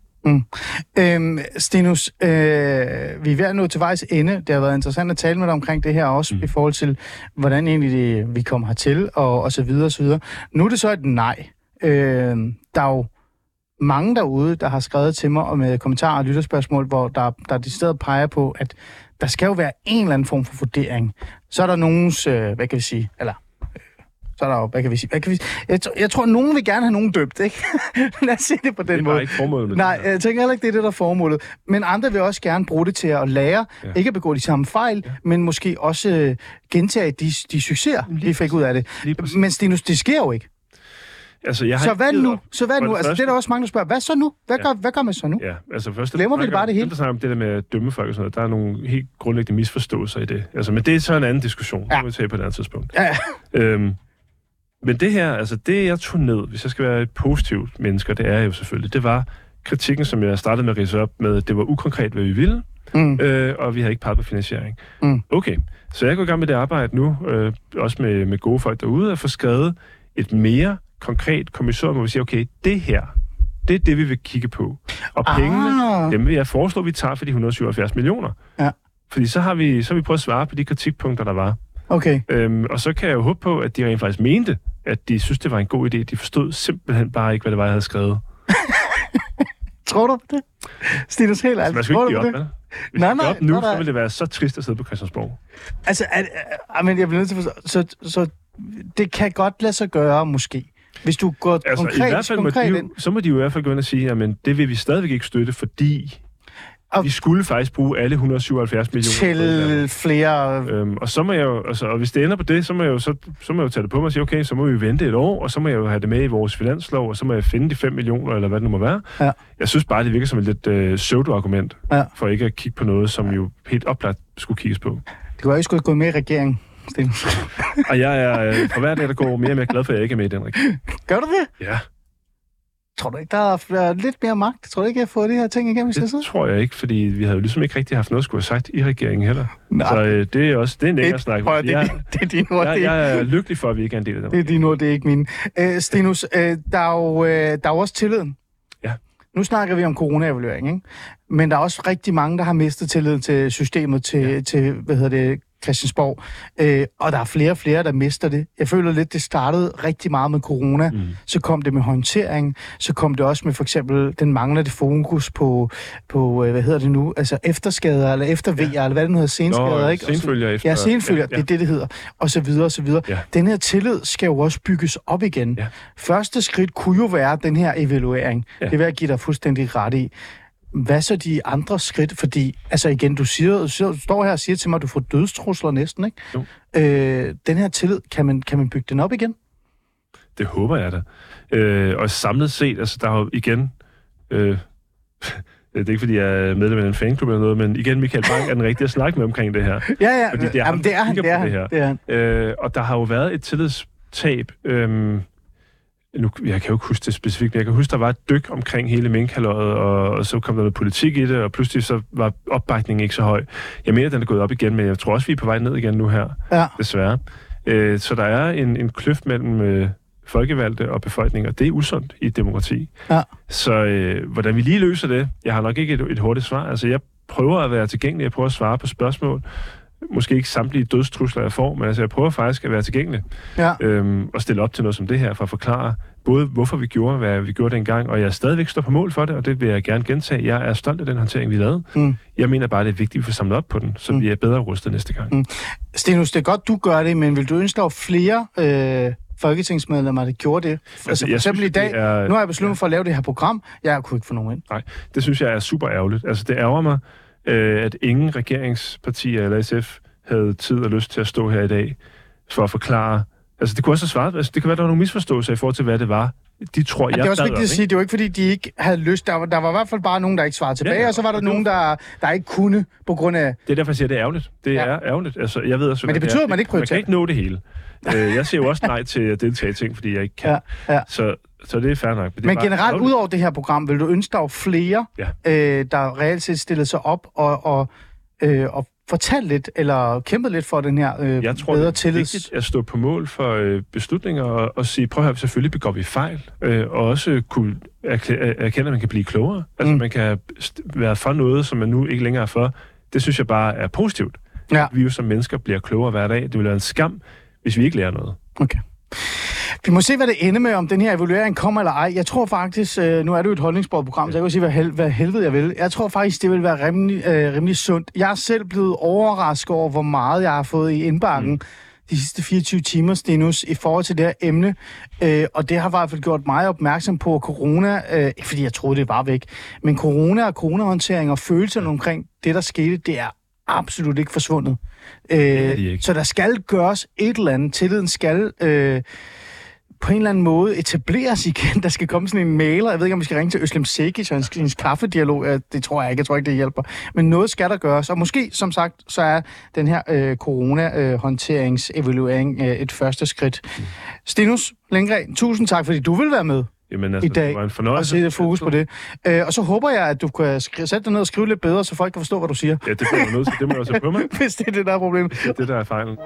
Øhm, Stenus, øh, vi er ved at nå til vejs ende. Det har været interessant at tale med dig omkring det her også, mm. Mm. i forhold til, hvordan egentlig det, vi kommer hertil, og, og så videre, og så videre. Nu er det så et nej. Øh, der er jo mange derude, der har skrevet til mig og med kommentarer og lytterspørgsmål, hvor der, der de stedet peger på, at der skal jo være en eller anden form for vurdering. Så er der nogens, øh, hvad kan vi sige, eller øh, så er der jo, hvad kan vi sige, hvad kan vi, jeg, tror- jeg tror, nogen vil gerne have nogen døbt, ikke? Lad os se det på den Det er måde. ikke formålet Nej, jeg tænker heller ikke, det er det, der er formålet. Men andre vil også gerne bruge det til at lære, ja. Ikke at begå de samme fejl, ja. men måske også øh, gentage de, de succeser, Lige vi fik ud af det. Men Stinus, det sker jo ikke. Altså, jeg har Så hvad nu? Så hvad nu? det Altså, det er der også mange, der spørger, hvad så nu? Hvad, Ja. gør, hvad gør man så nu? Ja, altså først... Glemmer vi det bare det hele? Dem, der snakker om det der med at dømme folk og sådan noget, der er nogle helt grundlæggende misforståelser i det. Altså, men det er så en anden diskussion. Ja. Det må vi tage på et andet tidspunkt. Ja, Øhm, men det her, altså det jeg tog ned, hvis jeg skal være et positivt menneske, og det er jeg jo selvfølgelig, det var kritikken, som jeg startede med at rise op med, det var ukonkret, hvad vi ville, mm. øh, og vi havde ikke peget på finansiering. Mm. Okay, så jeg går i gang med det arbejde nu, øh, også med, med gode folk derude, at få skrevet et mere konkret kommissorium, hvor vi siger, okay, det her, det er det, vi vil kigge på. Og pengene, Ah. dem vil jeg foreslå, at vi tager for de 177 millioner. Ja. Fordi så har, vi, så har vi prøvet at svare på de kritikpunkter, der var. Okay. Øhm, og så kan jeg jo håbe på, at de rent faktisk mente, at de synes, det var en god idé. De forstod simpelthen bare ikke, hvad det var, jeg havde skrevet. Tror du på det? Stinus, helt Så ærligt. man skal tror ikke du give op, det? Hvis Nej, nej, op nu, nej, nej. så ville det være så trist at sidde på Christiansborg. Altså, er, er, men jeg bliver nødt til at forstå, så, så det kan godt lade sig gøre, måske. Hvis du går Altså, konkret, i hvert fald må konkret de ind. jo, så må de jo i hvert fald gå ind og sige, at det vil vi stadigvæk ikke støtte, fordi Og- vi skulle faktisk bruge alle 177 millioner. til flere... Øhm, og så må jeg jo, altså, og hvis det ender på det, så må jeg jo, så, så må jeg jo tage det på mig og sige, okay, så må vi vente et år, og så må jeg jo have det med i vores finanslov, og så må jeg finde de 5 millioner, eller hvad det nu må være. Ja. Jeg synes bare, det virker som et lidt øh, pseudo-argument, Ja. for ikke at kigge på noget, som jo helt oplagt skulle kigges på. Det kunne være, I skulle gå med i regeringen, Stinus. Og jeg er øh, for hver dag, der går mere og mere glad for, at jeg ikke er med i den regering. Gør du det? Ja, Tror du ikke, der er lidt mere magt? Tror du ikke, jeg har fået det her ting igennem i stedet? det tror jeg ikke, fordi vi havde jo ligesom ikke rigtig haft noget at skulle have sagt i regeringen heller. Nej. Så øh, det er også det er en længere snak. Prøv, det, er Jeg, din- det er dine ord, jeg, det, jeg er lykkelig for, at vi ikke er en del af den. det er dine ord, det er ikke mine. Øh, Stenus, øh, der, er jo, øh, der er jo også tilliden. Ja. Nu snakker vi om coronaevaluering, ikke? Men der er også rigtig mange, der har mistet tilliden til systemet, til, ja. til hvad hedder det, Christiansborg. Øh, og der er flere og flere, der mister det. Jeg føler lidt, det startede rigtig meget med corona. Mm. Så kom det med håndtering. Så kom det også med for eksempel den manglende fokus på, på øh, hvad hedder det nu, altså efterskader, eller eftervejer, ja. eller hvad det nu hedder, senskader, Nå, ikke? Senfølger efter. Ja, senfølger, ja, Ja, det er det, det hedder. Og så videre, og så videre. Ja. Den her tillid skal jo også bygges op igen. Ja. Første skridt kunne jo være den her evaluering. Ja. Det vil jeg give dig fuldstændig ret i. Hvad så de andre skridt? Fordi, altså igen, du, siger, du siger- du står her og siger til mig, at du får dødstrusler næsten, ikke? Jo. Øh, den her tillid, kan man, kan man bygge den op igen? Det håber jeg da. Øh, og samlet set, altså der har jo igen... Øh, det er ikke, fordi jeg er medlem af en fanklub eller noget, men igen, Michael Bang er den rigtige at snakke med omkring det her. Ja, ja. Fordi det er ham, Jamen, det er der han, det er han. det her. Det er han. Øh, og der har jo været et tillidstab. Øhm, nu, jeg kan jo ikke huske det specifikt, men jeg kan huske, der var et dyk omkring hele minkhaløjet, og, og så kom der noget politik i det, og pludselig så var opbakningen ikke så høj. Jeg mener, den er gået op igen, men jeg tror også, vi er på vej ned igen nu her, Ja. desværre. Øh, så der er en, en kløft mellem øh, folkevalgte og befolkning, og det er usundt i et demokrati. Ja. Så øh, hvordan vi lige løser det, jeg har nok ikke et, et hurtigt svar. Altså, jeg prøver at være tilgængelig, jeg prøver at svare på spørgsmål. Måske ikke samtlige dødstrusler, jeg får, men altså, jeg prøver faktisk at være tilgængelig Ja. øhm, og stille op til noget som det her, for at forklare både, hvorfor vi gjorde, hvad vi gjorde dengang, og jeg stadigvæk står på mål for det, og det vil jeg gerne gentage. Jeg er stolt af den håndtering, vi lavede. Mm. Jeg mener bare, det er vigtigt, at vi får samlet op på den, så Mm. vi er bedre rustet næste gang. Mm. Stenus, det er godt, du gør det, men vil du ønske, var flere øh, folketingsmedlemmer, der gjorde det? Altså, altså for eksempel synes, i dag, er- nu har jeg besluttet mig for at lave det her program. Jeg kunne ikke få nogen ind. Det synes jeg er super ærgerligt. Altså, det ærger mig, øh, at ingen regeringspartier eller SF havde tid og lyst til at stå her i dag for at forklare. Altså, det kunne også have svaret. Altså, det kan være, der var nogle misforståelser i forhold til, hvad det var. De tror, jeg det er også vigtigt at sige, det var ikke fordi, de ikke havde lyst. Der var, der var i hvert fald bare nogen, der ikke svarede tilbage, ja, Ja, og så var der nogen, der, der ikke kunne på grund af... Det er derfor, jeg siger, at det er ærgerligt. Det Ja. er ærgerligt. Altså, jeg ved også, Men det betyder, er. at man ikke Man prioriterer. kan ikke nå det hele. Øh, jeg siger jo også nej til at deltage i ting, fordi jeg ikke kan. Ja, ja. Så, så det er fair nok. Men bare generelt, ud over det her program, vil du ønske, var flere, Ja. øh, der reelt set stillede sig op og, og, øh, og fortalte lidt, eller kæmpede lidt for den her øh, Jeg tror, bedre det er tillids... vigtigt at stå på mål for øh, beslutninger og, og sige, prøv at høre, selvfølgelig begår vi fejl, øh, og også kunne erklæ- erkende, at man kan blive klogere. Altså, Mm. mm. man kan være for noget, som man nu ikke længere er for. Det synes jeg bare er positivt. Ja. Vi jo som mennesker bliver klogere hver dag. Det vil være en skam, hvis vi ikke lærer noget. Okay. Vi må se, hvad det ender med, om den her evaluering kommer eller ej. Jeg tror faktisk, øh, nu er det jo et holdningsbordsprogram, så jeg kan sige, hvad, hel- hvad helvede jeg vil. Jeg tror faktisk, det vil være rimelig, øh, rimelig sundt. Jeg er selv blevet overrasket over, hvor meget jeg har fået i indbakken mm. de sidste 24 timer, Stenus, i forhold til det her emne. Øh, og det har i hvert fald gjort mig opmærksom på, corona, øh, fordi jeg troede, det var væk, men corona og coronahåndtering og følelserne omkring det, der skete, det er absolut ikke forsvundet. Øh, ikke. Så der skal gøres et eller andet. Tilliden skal øh, på en eller anden måde etableres igen. Der skal komme sådan en mailer. Jeg ved ikke, om vi skal ringe til Øslem Sekic og hans, hans kaffedialog. Det tror jeg ikke. Jeg tror ikke, det hjælper. Men noget skal der gøres. Og måske, som sagt, så er den her øh, corona-håndteringsevaluering øh, et første skridt. Stinus Lindgren, tusind tak, fordi du vil være med Jamen, altså, i dag det var en og fornøjelse. sætte fokus på det. Øh, og så håber jeg, at du kan sætte dig ned og skrive lidt bedre, så folk kan forstå, hvad du siger. Ja, det bliver jeg nødt til. Det må jeg også på mig. Hvis det er det, der er problemet. Det er det, der er fejlen.